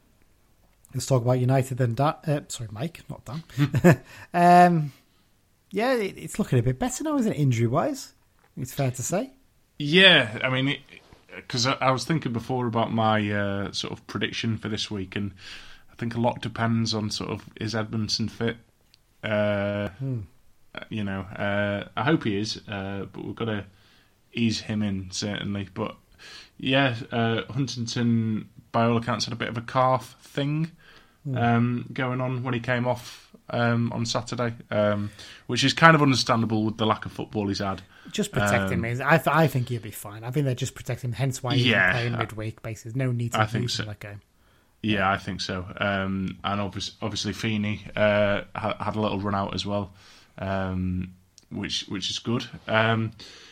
Let's talk about United then, Dan. Uh, sorry, Mike, not Dan. *laughs* um, yeah, it, it's looking a bit better now, isn't it, injury wise? It's fair to say. Yeah, I mean, because I, I was thinking before about my uh, sort of prediction for this week, and I think a lot depends on sort of is Edmondson fit. Uh, You know, uh, I hope he is, uh, but we've got to ease him in certainly. But yeah, uh, Huntington, by all accounts, had a bit of a calf thing um, going on when he came off um, on Saturday, um, which is kind of understandable with the lack of football he's had. Just protect him. Um, I, th- I think he'll be fine. I think they're just protecting him, hence why he's Yeah. playing midweek basis. No need to I think lose so. that game. Yeah, I think so. Um, and obviously, obviously Feeney uh, had, had a little run out as well, um, which which is good. Um,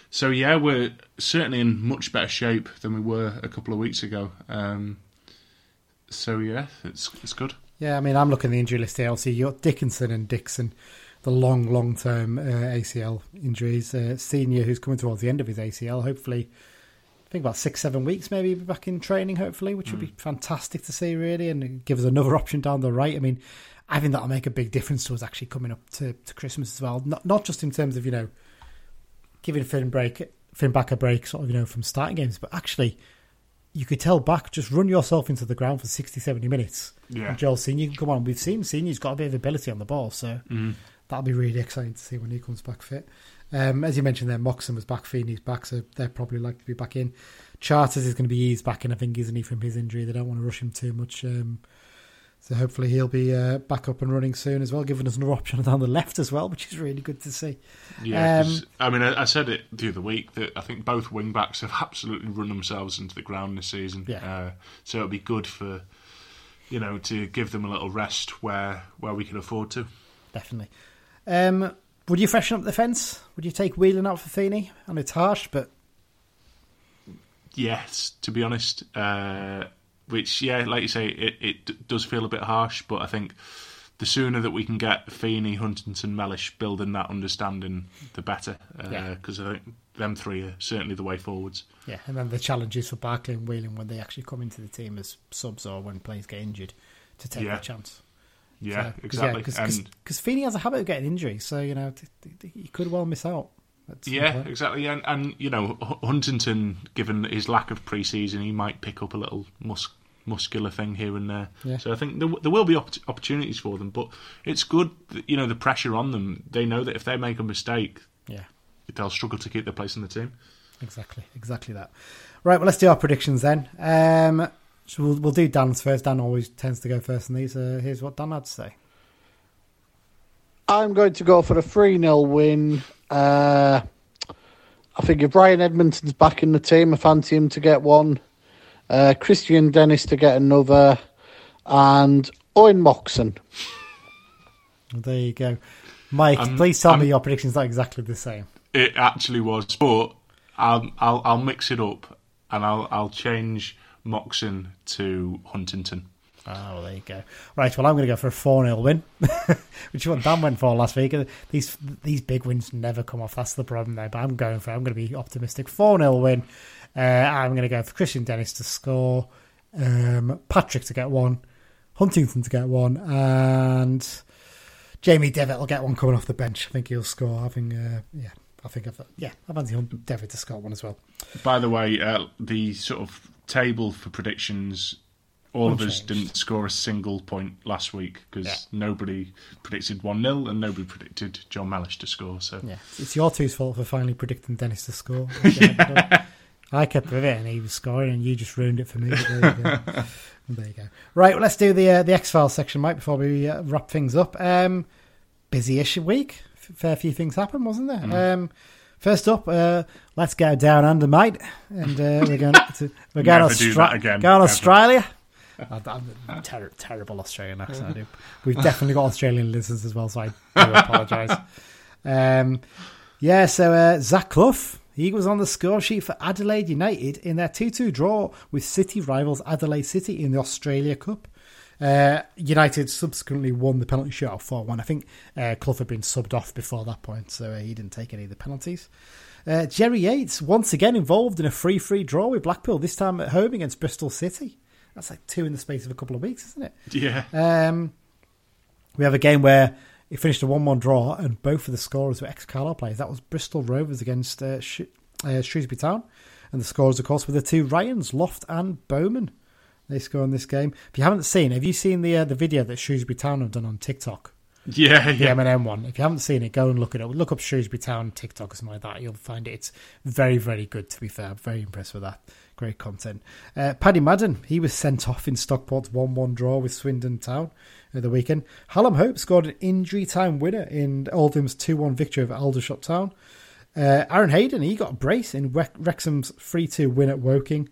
so yeah, we're certainly in much better shape than we were a couple of weeks ago. Um, so yeah, it's it's good. Yeah, I mean, I'm looking at the injury list here. Obviously, you got Dickinson and Dixon, the long, long term uh, ACL injuries. Uh, senior, who's coming towards the end of his ACL, hopefully, I think about six, seven weeks maybe be back in training, hopefully, which would be fantastic to see, really, and give us another *laughs* option down the right. I mean, I think that'll make a big difference to us actually coming up to, to Christmas as well. Not not just in terms of, you know, giving Finn break Fin Back a break, sort of, you know, from starting games, but actually you could tell back, just run yourself into the ground for 60, 70 minutes. Yeah. And Joel Senior can come on. We've seen Senior's got a bit of ability on the ball, so that'll be really exciting to see when he comes back fit. Um, as you mentioned there, Moxon was back, Feeney's back, so they're probably likely to be back in. Charters is going to be eased back in, I think, isn't he, from his injury? They don't want to rush him too much. Um, so hopefully he'll be uh, back up and running soon as well, giving us another option down the left as well, which is really good to see. Yeah, Um, I mean, I, I said it the other week that I think both wing backs have absolutely run themselves into the ground this season. Yeah. Uh, so it'll be good for you know to give them a little rest where where we can afford to. Definitely. Um, would you freshen up the fence? Would you take Whelan out for Feeney? I know it's harsh, but Yes, to be honest. Uh, which, yeah, like you say, it, it does feel a bit harsh, but I think the sooner that we can get Feeney, Huntington, Mellish building that understanding, the better. Uh, yeah. Because I think them three are certainly the way forwards. yeah, and then the challenges for Barkley and Whelan when they actually come into the team as subs or when players get injured to take Yeah. the chance. Yeah, So- 'cause, exactly. Because and Feeney has a habit of getting injuries, so you know he could well miss out. Yeah, exactly. And, and you know, Huntington, given his lack of pre-season, he might pick up a little mus- muscular thing here and there. Yeah. So I think there, there will be opp- opportunities for them, but it's good. That, you know, the pressure on them. They know that if they make a mistake, Yeah, they'll struggle to keep their place in the team. exactly, exactly that. Right, well, let's do our predictions then. Um, so we'll, we'll do Dan's first. Dan always tends to go first in these. Uh, here's what Dan had to say. I'm going to go for a 3 0 win. Uh, I think if Ryan Edmondson's back in the team, I fancy him to get one. Uh, Kristian Dennis to get another. And Owen Moxon. There you go, Mike. Um, please tell um, me your prediction's not exactly the same. It actually was, but I'll I'll, I'll mix it up and I'll I'll change Moxon to Huntington. Oh, well, there you go. Right, well, I'm going to go for a 4 0 win, *laughs* which is what Dan went for last week. These these big wins never come off. That's the problem there. But I'm going for I'm going to be optimistic. 4 0 win. Uh, I'm going to go for Kristian Dennis to score, um, Patrick to get one, Huntington to get one, and Jamie Devitt will get one coming off the bench. I think he'll score. Having, uh, yeah, I think I've, yeah, I fancy Devitt to score one as well. By the way, uh, the sort of table for predictions, all of us didn't score a single point last week because Yeah. nobody predicted 1 0 and nobody predicted Jon Mellish to score. So Yeah, it's your two's fault for finally predicting Dennis to score. *laughs* I kept with it and he was scoring, and you just ruined it for me. There you go. *laughs* there you go. Right, well, let's do the uh, the X Files section, Mike, before we uh, wrap things up. Um, busy-ish week. F- Fair few things happened, wasn't there? Um, first up, uh, let's go down under, mate, and uh, we're going to we're going do again, Going. Australia. *laughs* I'm ter- terrible Australian accent. I do. *laughs* We've definitely got Australian listeners as well, so I do apologise. Um, yeah, so uh, Zach Clough, he was on the score sheet for Adelaide United in their 2 2 draw with City rivals Adelaide City in the Australia Cup. Uh, United subsequently won the penalty shootout 4 1. I think uh, Clough had been subbed off before that point, so uh, he didn't take any of the penalties. Uh, Jerry Yates, once again involved in a 3 3 draw with Blackpool, this time at home against Bristol City. That's like two in the space of a couple of weeks, isn't it? yeah, Um, we have a game where it finished a 1 1 draw, and both of the scorers were ex Carlisle players. That was Bristol Rovers against uh, Sh- uh, Shrewsbury Town. And the scorers, of course, were the two Ryans, Loft and Bowman. They score in this game. If you haven't seen, have you seen the uh, the video that Shrewsbury Town have done on TikTok? yeah, The. M&M one. If you haven't seen it, go and look it up. Look up Shrewsbury Town TikTok or something like that. You'll find it. It's very, very good, to be fair. I'm very impressed with that. Great content. Uh, Paddy Madden, he was sent off in Stockport's 1 1 draw with Swindon Town at the weekend. Hallam Hope scored an injury time winner in Oldham's 2 1 victory over Aldershot Town. Uh, Aaron Hayden, he got a brace in Wrexham's 3 2 win at Woking.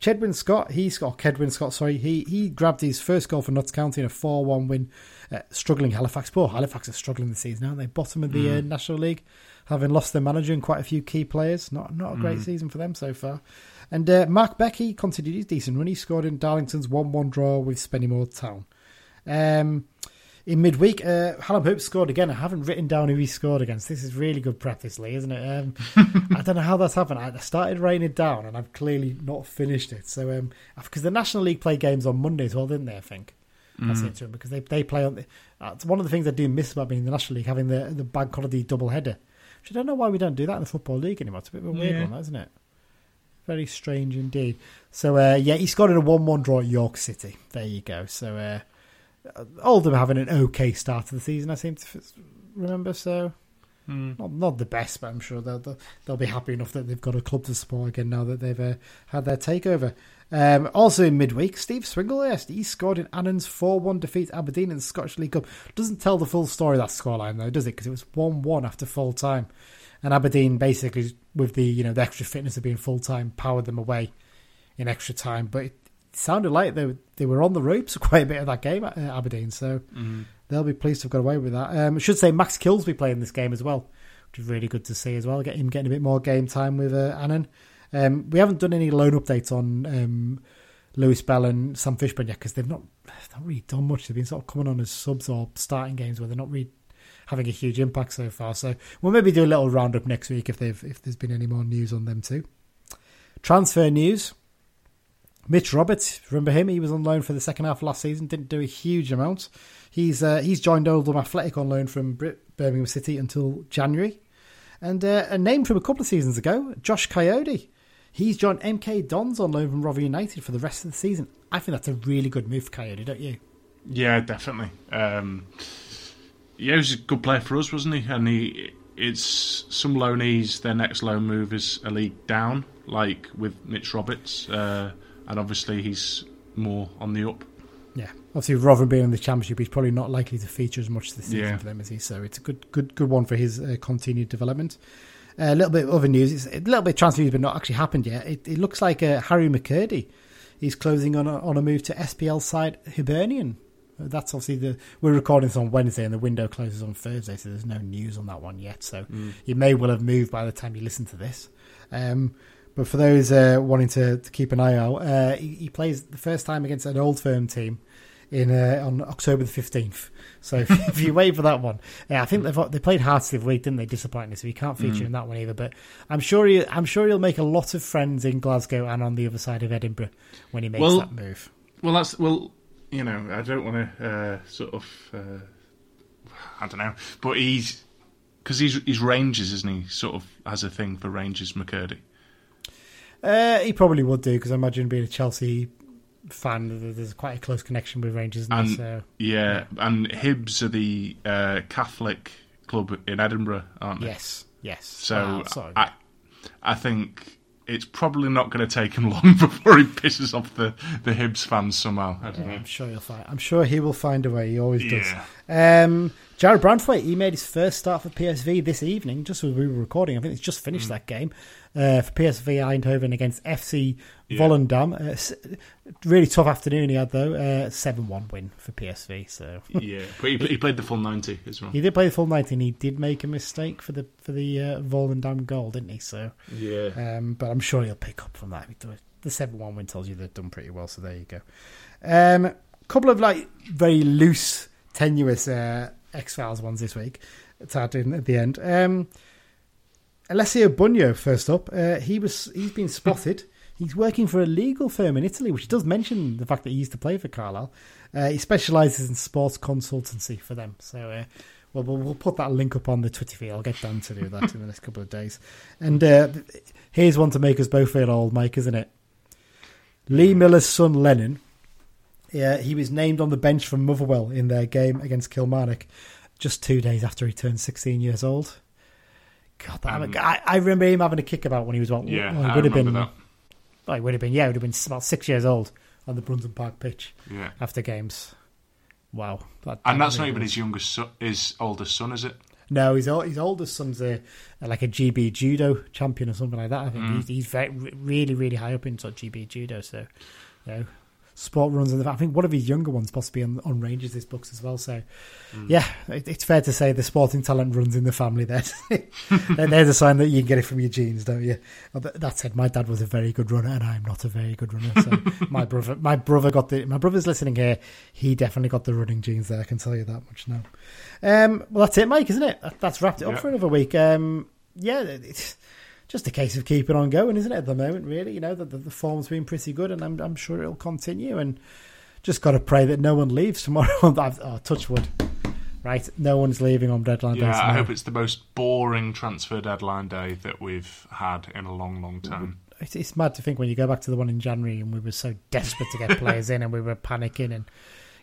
Chedwin Scott, he's got Cedwyn Scott, sorry, he he grabbed his first goal for Notts County in a 4 1 win, uh, struggling Halifax. Poor Halifax are struggling this season, aren't they? Bottom of the uh, National League, having lost their manager and quite a few key players. Not not a great season for them so far. And uh, Mark Beck continued his decent run. He scored in Darlington's 1 1 draw with Spennymoor Town. Um, in midweek, uh, Hallam Hope scored again. I haven't written down who he scored against. This is really good practice, Lee, isn't it? Um, *laughs* I don't know how that's happened. I started writing it down, and I've clearly not finished it. So, um, because the National League play games on Monday as well, didn't they? I think that's it, too, because they they play on. The, uh, it's one of the things I do miss about being in the National League, having the the bank holiday double header. Which I don't know why we don't do that in the football league anymore. It's a bit of a weird Yeah. one, isn't it? Very strange indeed. So uh, yeah, he scored in a one-one draw at York City. There you go. So uh, Oldham having an okay start to the season, I seem to f- remember. So Not, not the best, but I'm sure they'll, they'll be happy enough that they've got a club to support again now that they've uh, had their takeover. Um, also in midweek, Steve Swinglehurst he scored in Annan's 4-1 defeat at Aberdeen in the Scottish League Cup. Doesn't tell the full story of that scoreline though, does it? Because it was 1-1 after full time, and Aberdeen basically with the you know the extra fitness of being full time powered them away in extra time. But it sounded like they they were on the ropes *laughs* quite a bit of that game at uh, Aberdeen, so they'll be pleased to have got away with that. Um, I should say Max Kilsby playing this game as well, which is really good to see as well. Get him getting a bit more game time with uh, Annan. Um, we haven't done any loan updates on um, Lewis Bell and Sam Fishburne yet because they've not they've not really done much. They've been sort of coming on as subs or starting games where they're not really having a huge impact so far. So we'll maybe do a little roundup next week if they've if there's been any more news on them too. Transfer news. Mitch Roberts, remember him? He was on loan for the second half last season. Didn't do a huge amount. He's uh, he's joined Oldham Athletic on loan from Birmingham City until January. And uh, a name from a couple of seasons ago, Josh Kayode. He's joined MK Dons on loan from Rotherham United for the rest of the season. I think that's a really good move for Kayode, don't you? Yeah, definitely. Um, yeah, he was a good player for us, wasn't he? And he, it's some loanees. Their next loan move is a league down, like with Mitch Roberts, uh, and obviously he's more on the up. Yeah, obviously Rotherham being in the championship, he's probably not likely to feature as much this season Yeah. for them, is he? So it's a good, good, good one for his uh, continued development. Uh, a little bit of other news. It's a little bit of transfer news, but not actually happened yet. It, it looks like uh, Harry McKirdy. He's closing on a, on a move to SPL side Hibernian. That's obviously the we're recording this on Wednesday and the window closes on Thursday, so there's no news on that one yet. So you may well have moved by the time you listen to this. Um, but for those uh, wanting to, to keep an eye out, uh, he, he plays the first time against an old firm team in uh, on October the fifteenth. So if, *laughs* if you wait for that one, yeah, I think they've they played Hearts of week, didn't they? Disappointingly, so he can't feature in that one either. But I'm sure he, I'm sure he'll make a lot of friends in Glasgow and on the other side of Edinburgh when he makes Well- that move. Well, that's well, you know, I don't want to uh, sort of, uh, I don't know, but he's because he's he's Rangers, isn't he? Sort of has a thing for Rangers, McKirdy. Uh, he probably would do because I imagine being a Chelsea fan, there's quite a close connection with Rangers. Isn't there? And so yeah, and Hibs are the uh, Catholic club in Edinburgh, aren't they? yes, yes. So sorry. I, I think it's probably not going to take him *laughs* long before he pisses off the, the Hibs fans somehow. I don't know. I'm sure he'll find. I'm sure he will find a way. He always Yeah. does. Um, Jarrad Branthwaite, he made his first start for PSV this evening, just as we were recording. I think he's just Mm. finished that game uh, for PSV Eindhoven against FC Yeah. Volendam. Uh, really tough afternoon he had though. Seven one win for PSV. So yeah, but he, he played the full ninety as well. he did play the full ninety, and he did make a mistake for the for the uh, Volendam goal, didn't he? So. Yeah, Um, but I'm sure he'll pick up from that. The seven one win tells you they've done pretty well, so there you go. Um, couple of like very loose, tenuous uh, X Files ones this week to add in at the end. Um, Alessio Bugno, first up, uh, he was he's been spotted. *laughs* He's working for a legal firm in Italy, which does mention the fact that he used to play for Carlisle. Uh, he specialises in sports consultancy for them. So, uh, well, we'll, we'll put that link up on the Twitter feed. I'll get Dan to do that in the next couple of days. And uh, here's one to make us both feel old, Mike, isn't it? Lee Miller's son, Lennon, yeah, he was named on the bench for Motherwell in their game against Kilmarnock just two days after he turned 16 years old. God, Um, I, I remember him having a kick about when he was about. yeah, well, would have remember been. that. He would have been. Yeah, he would have been about six years old on the Brunton Park pitch Yeah, after games. Wow, that, and that that's not even his youngest, son, his oldest son, is it? No, his his oldest son's a like a GB judo champion or something like that. I think Mm. he's, he's very, really really high up in sort of GB judo. So, you know, sport runs in the. I think one of his younger ones possibly on, on Rangers his books as well. So, yeah, it, it's fair to say the sporting talent runs in the family. There, *laughs* there's a sign that you can get it from your genes, don't you? That said, my dad was a very good runner, and I'm not a very good runner. So *laughs* my brother, my brother got the. My brother's listening here. He definitely got the running genes there. I can tell you that much now. Um, well, that's it, Mike, isn't it? That's wrapped it up Yeah. for another week. Um, yeah, it's just a case of keeping on going, isn't it? At the moment, really, you know, the, the, the form's been pretty good, and I'm, I'm sure it'll continue. And just got to pray that no one leaves tomorrow. *laughs* oh, touch wood. Right, no one's leaving on deadline day. Yeah, I hope it's the most boring transfer deadline day that we've had in a long, long time. it's, it's mad to think when you go back to the one in January and we were so desperate to get *laughs* players in and we were panicking and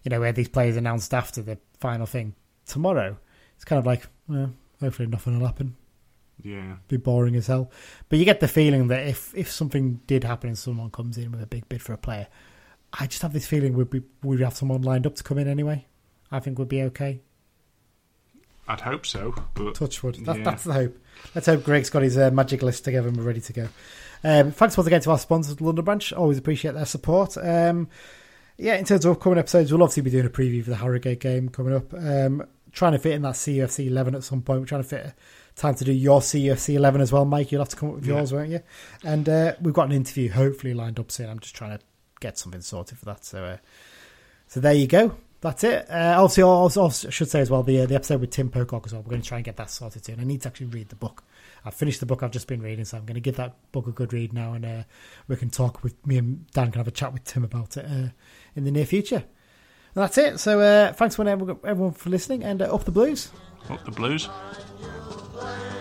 you know we had these players announced after the final thing tomorrow. It's kind of like well, Hopefully, nothing will happen. Yeah. Be boring as hell. But you get the feeling that if if something did happen and someone comes in with a big bid for a player, I just have this feeling we'd be, we'd have someone lined up to come in anyway. I think we'd be okay. I'd hope so, but Touchwood. That, yeah. That's the hope. Let's hope Greg's got his uh, magic list together and we're ready to go. Um, thanks once again to our sponsors, London Branch. Always appreciate their support. Um, yeah, in terms of upcoming episodes, we'll obviously be doing a preview for the Harrogate game coming up. Um, trying to fit in that CUFC 11 at some point. We're trying to fit time to do your CUFC 11 as well, Mike. You'll have to come up with Yeah. yours, won't you? And uh, we've got an interview hopefully lined up soon. I'm just trying to get something sorted for that. So, uh, so there you go. That's it. Uh, also, also, also, I should say as well the uh, the episode with Tim Pocock as well. We're going to try and get that sorted soon. I need to actually read the book. I've finished the book I've just been reading, so I'm going to give that book a good read now, and uh, we can talk with me and Dan can have a chat with Tim about it uh, in the near future. And that's it. So uh, thanks for everyone everyone for listening, and uh, up the blues. Up the blues. Up plan.